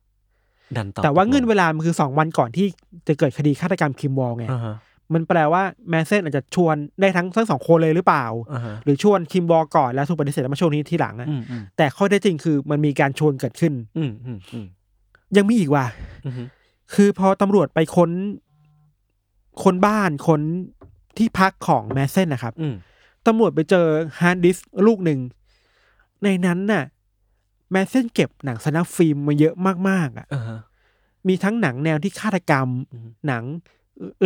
ดันตอบแต่ว่าเงื่อนเวลาลามันคือสองวันก่อนที่จะเกิดคดีฆาตกรรมคิมวอลไงอ่าฮะ มันแปลว่าแมสเซนอาจจะชวนได้ทั้งทั้งสองคนเลยหรือเปล่าอ่าฮะหรือชวนคิมวอลก่อนแล้วถูกปฏิเสธแล้วมาชวนนี้ทีหลังอะอืมอืมแต่ข้อเท็จจริงคือมันมีการชวนเกิดขึ้นอืมอืมอืมยังมีอีกว่ะอืมคือพอตำรวจไปค้นค้นบ้านค้นที่พักของแมสเซนนะครับอืมตำรวจไปเจอฮาร์ดดิสก์ลูกหนึ่ง ในนั้นน่ะ แมสเซนเก็บหนัง snuff film มาเยอะมากๆอะอ่าฮะมีทั้งหนังแนวที่ฆาตกรรมอืมหนัง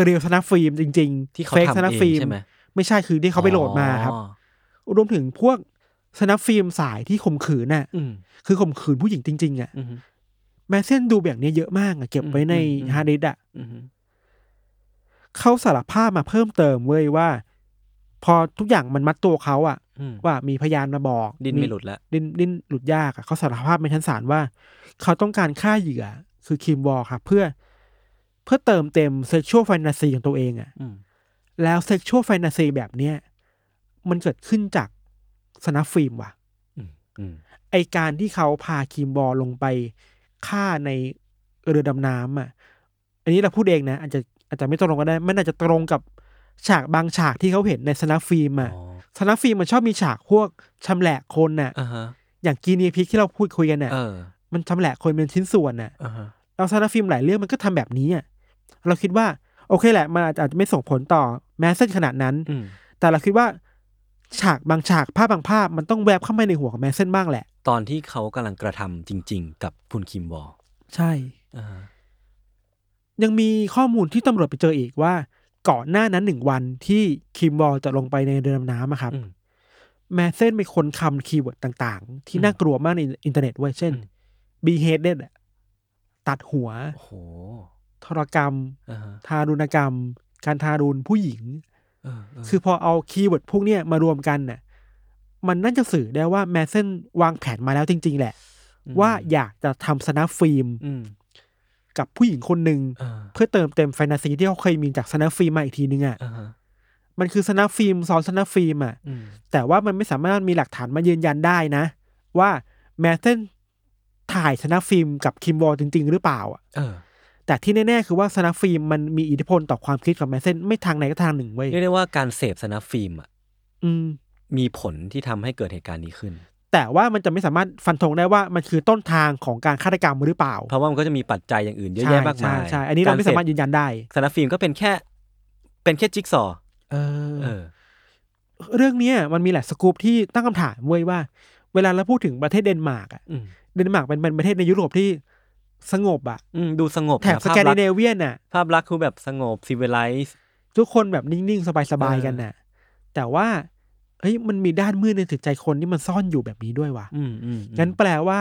real snuff film จริงๆที่เขาทำ snuff film เองใช่ไหมไม่ใช่คือที่เขาไปโหลดมาครับอ๋อรวมถึงพวก snuff film สายที่ข่มขืนน่ะอืมคือข่มขืนผู้หญิงจริง ๆ อะอืมแมสเซนดูแบบนี้เยอะมากอะเก็บไว้ในอืมอืมฮาร์ดดิสก์อะอืมเขาสารภาพมาเพิ่มเติมเว้ยว่า พอทุกอย่างมันมัดตัวเขาอะอืมว่ามีพยานมาบอก ดิ้นไม่หลุดแล้วดิ้นดิ้นหลุดยากอะเขาสารภาพในชั้นศาลว่า เขาต้องการฆ่าเหยื่อ คือคิมวอลครับเพื่อ เพื่อเติมเต็ม sexual fantasy ของตัวเองอะอืมแล้ว sexual fantasy แบบเนี้ยมันเกิดขึ้นจาก snuff film ว่ะอืมอืมไอการที่เขาพาคิมวอลลงไปฆ่าในเรือดำน้ำอะ อันนี้เราพูดเองนะอาจจะอาจจะไม่ตรงก็ได้มันอาจจะตรงกับฉากบางฉากที่เขาเห็นใน snuff film อะอ๋อ snuff film มันชอบมีฉากพวกชำแหละคนน่ะอ่าฮะอย่าง Guinea Pig ที่เราพูดคุยกันน่ะเออมันชำแหละคนเป็นชิ้นส่วนน่ะอ่าฮะแล้ว snuff film หลายเรื่องมันก็ทำแบบนี้อะ เราคิดว่า โอเคแหละ มันอาจจะไม่ส่งผลต่อแมสเซนขนาดนั้นอืมแต่เราคิดว่า ฉากบางฉากภาพบางภาพมันต้องแวบเข้ามาในหัวของแมสเซนบ้างแหละ ตอนที่เขากำลังกระทำจริง ๆ กับคุณคิมวอลใช่อ่าฮะยังมีข้อมูลที่ตำรวจไปเจออีกว่า ก่อนหน้านั้นหนึ่งวันที่คิมวอลจะลงไปในเรือดำน้ำอะครับอืมแมสเซนไปค้นคำ keyword ต่าง ๆ ที่น่ากลัวมากในอินเทอร์เน็ตเว้ยเช่นอืม beheaded ตัดหัวโอ้โห ทรกรรมอ่าฮะทารุณกรรม การทารุณผู้หญิงเออเออคือพอเอา keyword พวกเนี้ยมารวมกันน่ะ มันน่าจะสื่อได้ว่าแมสเซนวางแผนมาแล้วจริง ๆ แหละ ว่าอยากจะทำ snuff film อืมกับผู้หญิงคนหนึ่งอ่าเพื่อเติมเต็มแฟนตาซีที่เขาเคยมีจาก snuff film มาอีกทีนึงอะอ่าฮะมันคือ snuff film ซ้อน snuff film อะอืมแต่ว่ามันไม่สามารถมีหลักฐานมายืนยันได้นะ ว่าแมสเซนถ่าย snuff film กับคิมวอลจริง ๆ หรือเปล่าอะเออ แต่ที่แน่ๆคือว่า snuff film มันมีอิทธิพลต่อความคิดของแมสเซนไม่ทางไหนก็ทางหนึ่งเว้ยเรียกได้ว่าการเสพ snuff film อะอืมมีผลที่ทำให้เกิดเหตุการณ์นี้ขึ้น แต่ว่ามันจะไม่สามารถฟันธงได้ว่ามันคือต้นทางของการฆาตกรรมหรือเปล่า เพราะว่ามันก็จะมีปัจจัยอย่างอื่นเยอะใช่แยะมากมายใช่ใช่อันนี้เราไม่สามารถยืนยันได้snuff film ก็เป็นแค่ เป็นแค่จิ๊กซอว์เออเออเรื่องเนี้ยมันมีหลายสกู๊ปที่ตั้งคำถามเว้ยว่า เวลาเราพูดถึงประเทศเดนมาร์กอะอืมเดนมาร์กเป็นเป็นประเทศในยุโรปที่ สงบอะอืมดูสงบแถบนะสแกนดิภาพลักษเนณ์เวียนอะภาพลักษณ์คือแบบสงบ civilized ทุกคนแบบนิ่ง ๆ สบาย ๆ กันน่ะ แต่ว่าเฮ้ยมันมีด้านมืดในจิตใจคนที่มันซ่อนอยู่แบบนี้ด้วยว่ะอืมอืมงั้นแปลว่า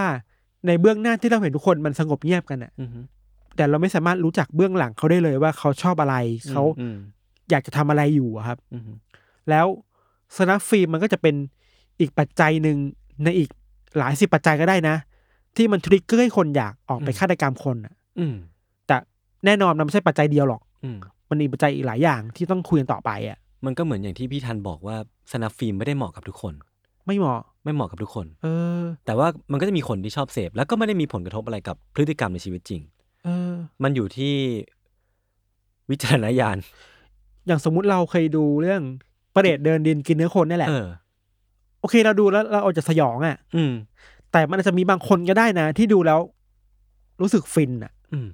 ในเบื้องหน้าที่เราเห็นทุกคนมันสงบเงียบกันน่ะอืมแต่เราไม่สามารถรู้จักเบื้องหลังเขาได้เลยว่าเขาชอบอะไรเขาอืมอยากจะทำอะไรอยู่อะครับอืมแล้วสนับฟิล์มมันก็จะเป็นอีกปัจจัยหนึ่งในอีกหลายสิบปัจจัยก็ได้นะ ที่มันทริกเกอร์ให้คนอยากออกไปฆาตกรรมคนอะ อืม แต่แน่นอนมันไม่ใช่ปัจจัยเดียวหรอก อืม มันมีปัจจัยอีกหลายอย่างที่ต้องคุยกันต่อไปอะ มันก็เหมือนอย่างที่พี่ทันบอกว่าสนับฟิล์มไม่ได้เหมาะกับทุกคน ไม่เหมาะ ไม่เหมาะกับทุกคน เออ แต่ว่ามันก็จะมีคนที่ชอบเสพแล้วก็ไม่ได้มีผลกระทบอะไรกับพฤติกรรมในชีวิตจริง เออ มันอยู่ที่วิจารณญาณอย่างสมมุติเราเคยดูเรื่องประเดชเดินดินกินเนื้อคนนี่แหละ เออ โอเคเราดูแล้วเราอาจจะสยองอะ อืม แต่มันอาจจะมีบางคนก็ได้นะ ที่ดูแล้ว รู้สึกฟินอะ อืม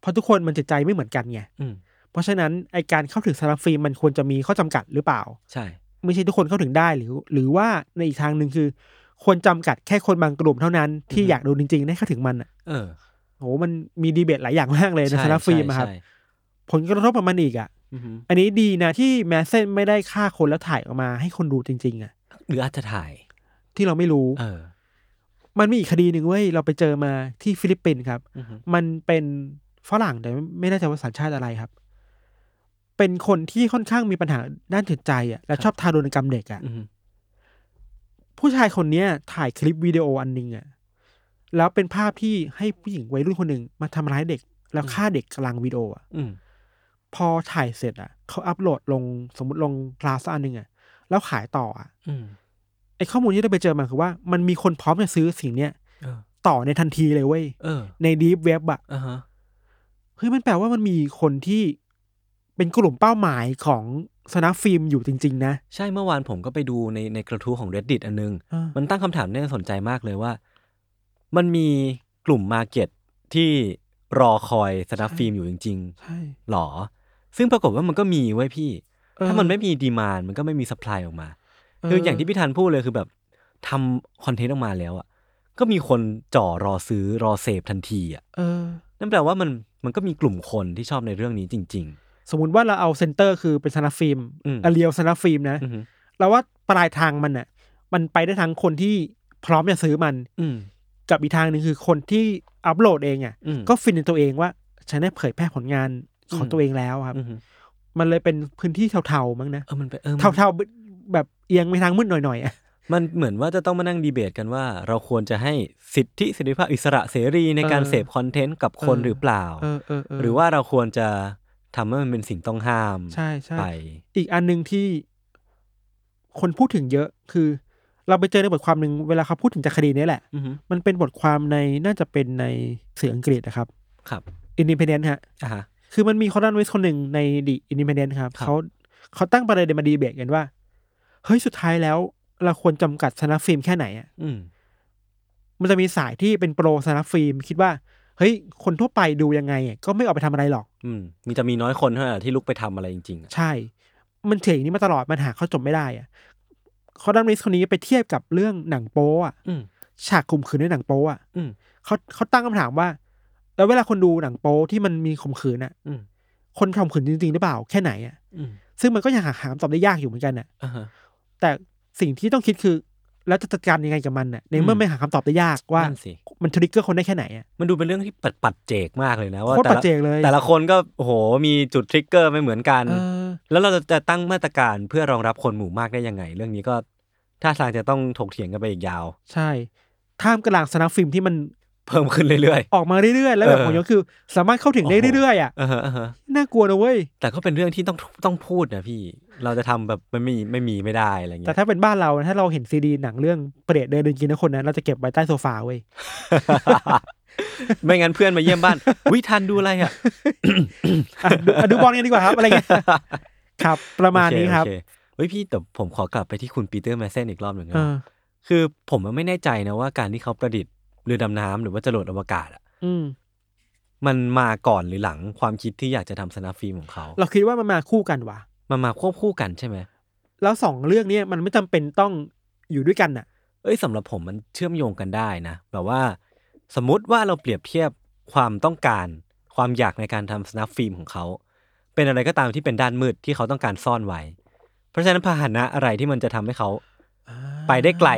เพราะทุกคนมันจิตใจไม่เหมือนกันไงอืม เพราะฉะนั้นไอการเข้าถึงสนับฟิล์มมันควรจะมีข้อจำกัดหรือเปล่า ใช่ ไม่ใช่ทุกคนเข้าถึงได้หรือ หรือว่าในอีกทางหนึ่งคือ ควรจำกัดแค่คนบางกลุ่มเท่านั้นที่อยากดูจริงๆได้เข้าถึงมันอะเออโหมันมีดีเบตหลายอย่างมากเลยในใช่ snuff film อะครับใช่ผลกระทบกับมันอีกอะ อือฮึอันนี้ดีนะที่แมสเซนไม่ได้ฆ่าคนแล้วถ่ายออกมาให้คนดูจริง ๆอะหรืออาจจะถ่าย ที่เราไม่รู้ เออ มันมีอีกคดีหนึ่งเว้ยเราไปเจอมาที่ฟิลิปปินส์ครับ อือฮึมันเป็นฝรั่งแต่ไม่แน่ใจว่าสัญชาติอะไรครับ เป็นคนที่ค่อนข้างมีปัญหาด้านจิตใจอะและชอบทารุณกรรมเด็กอะ อือฮึผู้ชายคนเนี้ยถ่ายคลิปวิดีโออันหนึงอะแล้วเป็นภาพที่ให้ผู้หญิงวัยรุ่นคนหนึ่งมาทำร้ายเด็ก แล้วฆ่าเด็กกลางวิดีโออะอืมพอถ่ายเสร็จอะเขาอัพโหลดลงสมมติลงคลาสอันหนึ่งอะแล้วขายต่ออะอืม ไอข้อมูลที่เราไปเจอมาคือว่า มันมีคนพร้อมจะซื้อสิ่งเนี้ยเออต่อในทันทีเลยเว้ยเออใน deep web อะอ่าฮะเฮ้ยมันแปลว่ามันมีคนที่เป็นกลุ่มเป้าหมายของ snuff film อยู่จริง ๆ นะ ใช่เมื่อวานผมก็ไปดูในในกระทู้ของ reddit อันนึงเออมันตั้งคำถามที่น่าสนใจมากเลยว่า มันมีกลุ่ม market ที่รอคอย snuff film อยู่จริงๆหรอใช่ ซึ่งปรากฏว่ามันก็มีเว้ยพี่เออถ้ามันไม่มี demand มันก็ไม่มี supply ออกมา คืออย่างที่พี่ธันพูดเลยคือแบบทำคอนเทนต์ออกมาแล้วอะก็มีคนจ่อรอซื้อรอเสพทันทีอะเออนั่นแปลว่ามันมันก็มีกลุ่มคนที่ชอบในเรื่องนี้จริงสมมติว่าเราเอา center คือเป็น snuff film อืม a real snuff film นะๆอือฮึเราว่าปลายทางมันอะ มันไปได้ทั้งคนที่พร้อมจะซื้อมัน อืมกับอีกทางหนึ่งคือคนที่อัพโหลดเองอะอืมก็ฟินในตัวเองว่าฉันได้เผยแพร่ผลงานของอืมตัวเองแล้วครับอือฮึมันเลยเป็นพื้นที่เทาๆมั้งนะเออมันเป็นเออมันเทาๆแบบ เอียงไปทางมืดหน่อยๆอะมันเหมือนว่าจะต้องมานั่งดีเบตกันว่า เราควรจะให้สิทธิเสรีภาพอิสระเสรีในการเออเสพคอนเทนต์กับคนเออหรือเปล่าเออเออเออหรือว่าเราควรจะทำให้มันเป็นสิ่งต้องห้ามใช่ใช่ไป อีกอันหนึ่งที่คนพูดถึงเยอะคือ เราไปเจอในบทความหนึ่งเวลาเขาพูดถึงจากคดีนี้แหละอือฮึมันเป็นบทความในน่าจะเป็นในสื่ออังกฤษนะครับ ครับ Independent ฮะอะฮะคือมันมีคอลัมนิสต์คนหนึ่งในดี Independent ครับครับเขาเขาตั้งประเด็นมาดีเบตกันว่า เฮ้ยสุดท้ายแล้ว เราควรจำกัด snuff film แค่ไหนอะอืมมันจะมีสายที่เป็น pro snuff film คิดว่าเฮ้ยคนทั่วไปดูยังไงอะก็ไม่ออกไปทำอะไรหรอก อืมมีจะมีน้อยคนเท่านั้นแหละที่ลุกไปทำอะไรจริงๆอะใช่ มันเถียงอย่างนี้มาตลอดมันหาข้อจบไม่ได้อะคอลัมนิสต์คนนี้ไปเทียบกับเรื่องหนังโป๊อะอืมฉากข่มขืนในหนังโป๊อะอืมเขาเขาตั้งคำถามว่า แล้วเวลาคนดูหนังโป๊ที่มันมีข่มขืนอะอืมคนข่มขืนจริงๆหรือเปล่าแค่ไหนอะอืมซึ่งมันก็ยังหาคำตอบได้ยากอยู่เหมือนกันน่ะอ่าฮะ แต่สิ่งที่ต้องคิดคือ แล้วจะจัดการยังไงกับมันน่ะในเมื่อมไม่หาคำตอบได้ยากว่า นั่นสิ มันทริกเกอร์คนได้แค่ไหนอะ มันดูเป็นเรื่องที่ปัดปัดเจกมากเลยนะว่าโคตรแต่ปัจละเจกเลย แต่ละคนก็โอ้โหมีจุดทริกเกอร์ไม่เหมือนกัน เออ แล้วเราจะตั้งมาตรการเพื่อรองรับคนหมู่มากได้ยังไง เรื่องนี้ก็ท่าทางจะต้องถกเถียงกันไปอีกยาว ใช่ท่ามกลางสนับฟิล์มที่มัน เพิ่มขึ้นเรื่อยออกมาเรื่อยๆ แล้วแบบเออของยศคือ สามารถเข้าถึงได้โอ้โหเรื่อยๆอะๆอ่าฮะอ่าฮะน่ากลัวนะเว้ย แต่ก็เป็นเรื่องที่ต้องต้องพูดนะพี่ เราจะทำแบบไม่มีไม่มีไม่ได้อะไรแต่เงี้ยถ้าเป็นบ้านเราถ้าเราเห็นซีดีหนังเรื่องเปรตเดินเดินกินนะคนนั้น เราจะเก็บไว้ใต้โซฟาเว้ย ไม่งั้นเพื่อนมาเยี่ยมบ้านวิทันดูอะไรอะอะดูอะดูบอลกันดีกว่าครับอะไรเงี้ย ครับ ประมาณนี้ครับโอเเฮ้ยพี่แต่ผมขอกลับไปที่คุณปีเตอร์แมดเซนอีกรอบหนึ่งนะเออคือผมไม่แน่ใจนะว่าการที่เขาประดิษฐ์ เรือดำน้ำหรือว่าจรวดอวกาศอะอืมมันมาก่อนหรือหลังความคิดที่อยากจะทำ snuff film ของเขา เราคิดว่ามันมาคู่กันว่ะมันมาควบคู่กันใช่ไหมแล้วสองเรื่องเนี้ยมันไม่จำเป็นต้องอยู่ด้วยกันน่ะ เอ้ยสำหรับผมมันเชื่อมโยงกันได้นะแบบว่า สมมุติว่าเราเปรียบเทียบความต้องการ ความอยากในการทำสนับฟิล์มของเขาเป็นอะไรก็ตามที่เป็นด้านมืดที่เขาต้องการซ่อนไว้ เพราะฉะนั้นพาหนะอะไรที่มันจะทำให้เขา ไปได้ไกล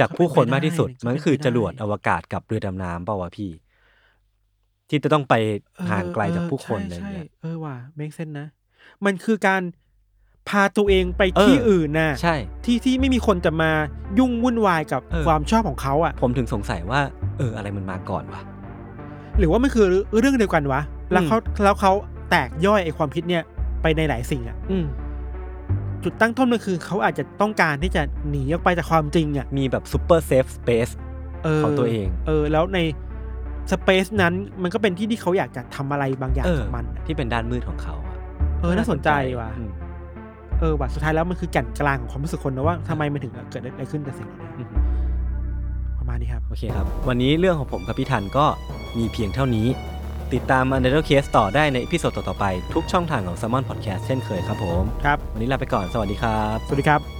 จากผู้คนมากที่สุด มันก็คือจรวดอวกาศกับเรือดำน้ำเปล่าวะพี่ ที่จะต้องไปห่างไกลจากผู้คนอะไรใช่เงี้ยใช่เออว่ะเมคเซนนะ มันคือการพาตัวเองไปที่เอออื่อื่นน่ะใช่ ที่ที่ไม่มีคนจะมายุ่งวุ่นวายกับเออความชอบของเขาอะ ผมถึงสงสัยว่า เออ อะไรมันมาก่อนวะหรือว่ามันคือเรื่องเดียวกันวะ แล้วอืมเขาแล้วเขาแตกย่อยไอความคิดเนี่ยไปในหลายสิ่งอะ อืม จุดตั้งต้นมันคือเขาอาจจะต้องการที่จะหนีออกไปจากความจริงอะมีแบบซูเปอร์เซฟสเปซเออของตัวเอง เออ แล้วในสเปซนั้นมันก็เป็นที่ที่เขาอยากจะทำอะไรบางอย่างเออกับมันอะที่เป็นด้านมืดของเขาอะเออน่าสนใจว่ะอืมเออว่ะสุดท้ายแล้วมันคือแก่นกลางของความรู้สึกคนนะว่าทำไมมันถึงเกิดอะไรขึ้นกับสิ่งเหล่านี้อืมประมาณนี้ครับ โอเคครับ วันนี้เรื่องของผมกับพี่ทันก็มีเพียงเท่านี้ ติดตาม u n d e r t a l e Case ต่อได้ในอีพิโซดต่อๆไป ทุกช่องทางของ s ซ m o n Podcast เช่นเคยครับผม ครับ วันนี้ลาไปก่อน สวัสดีครับ สวัสดีครับ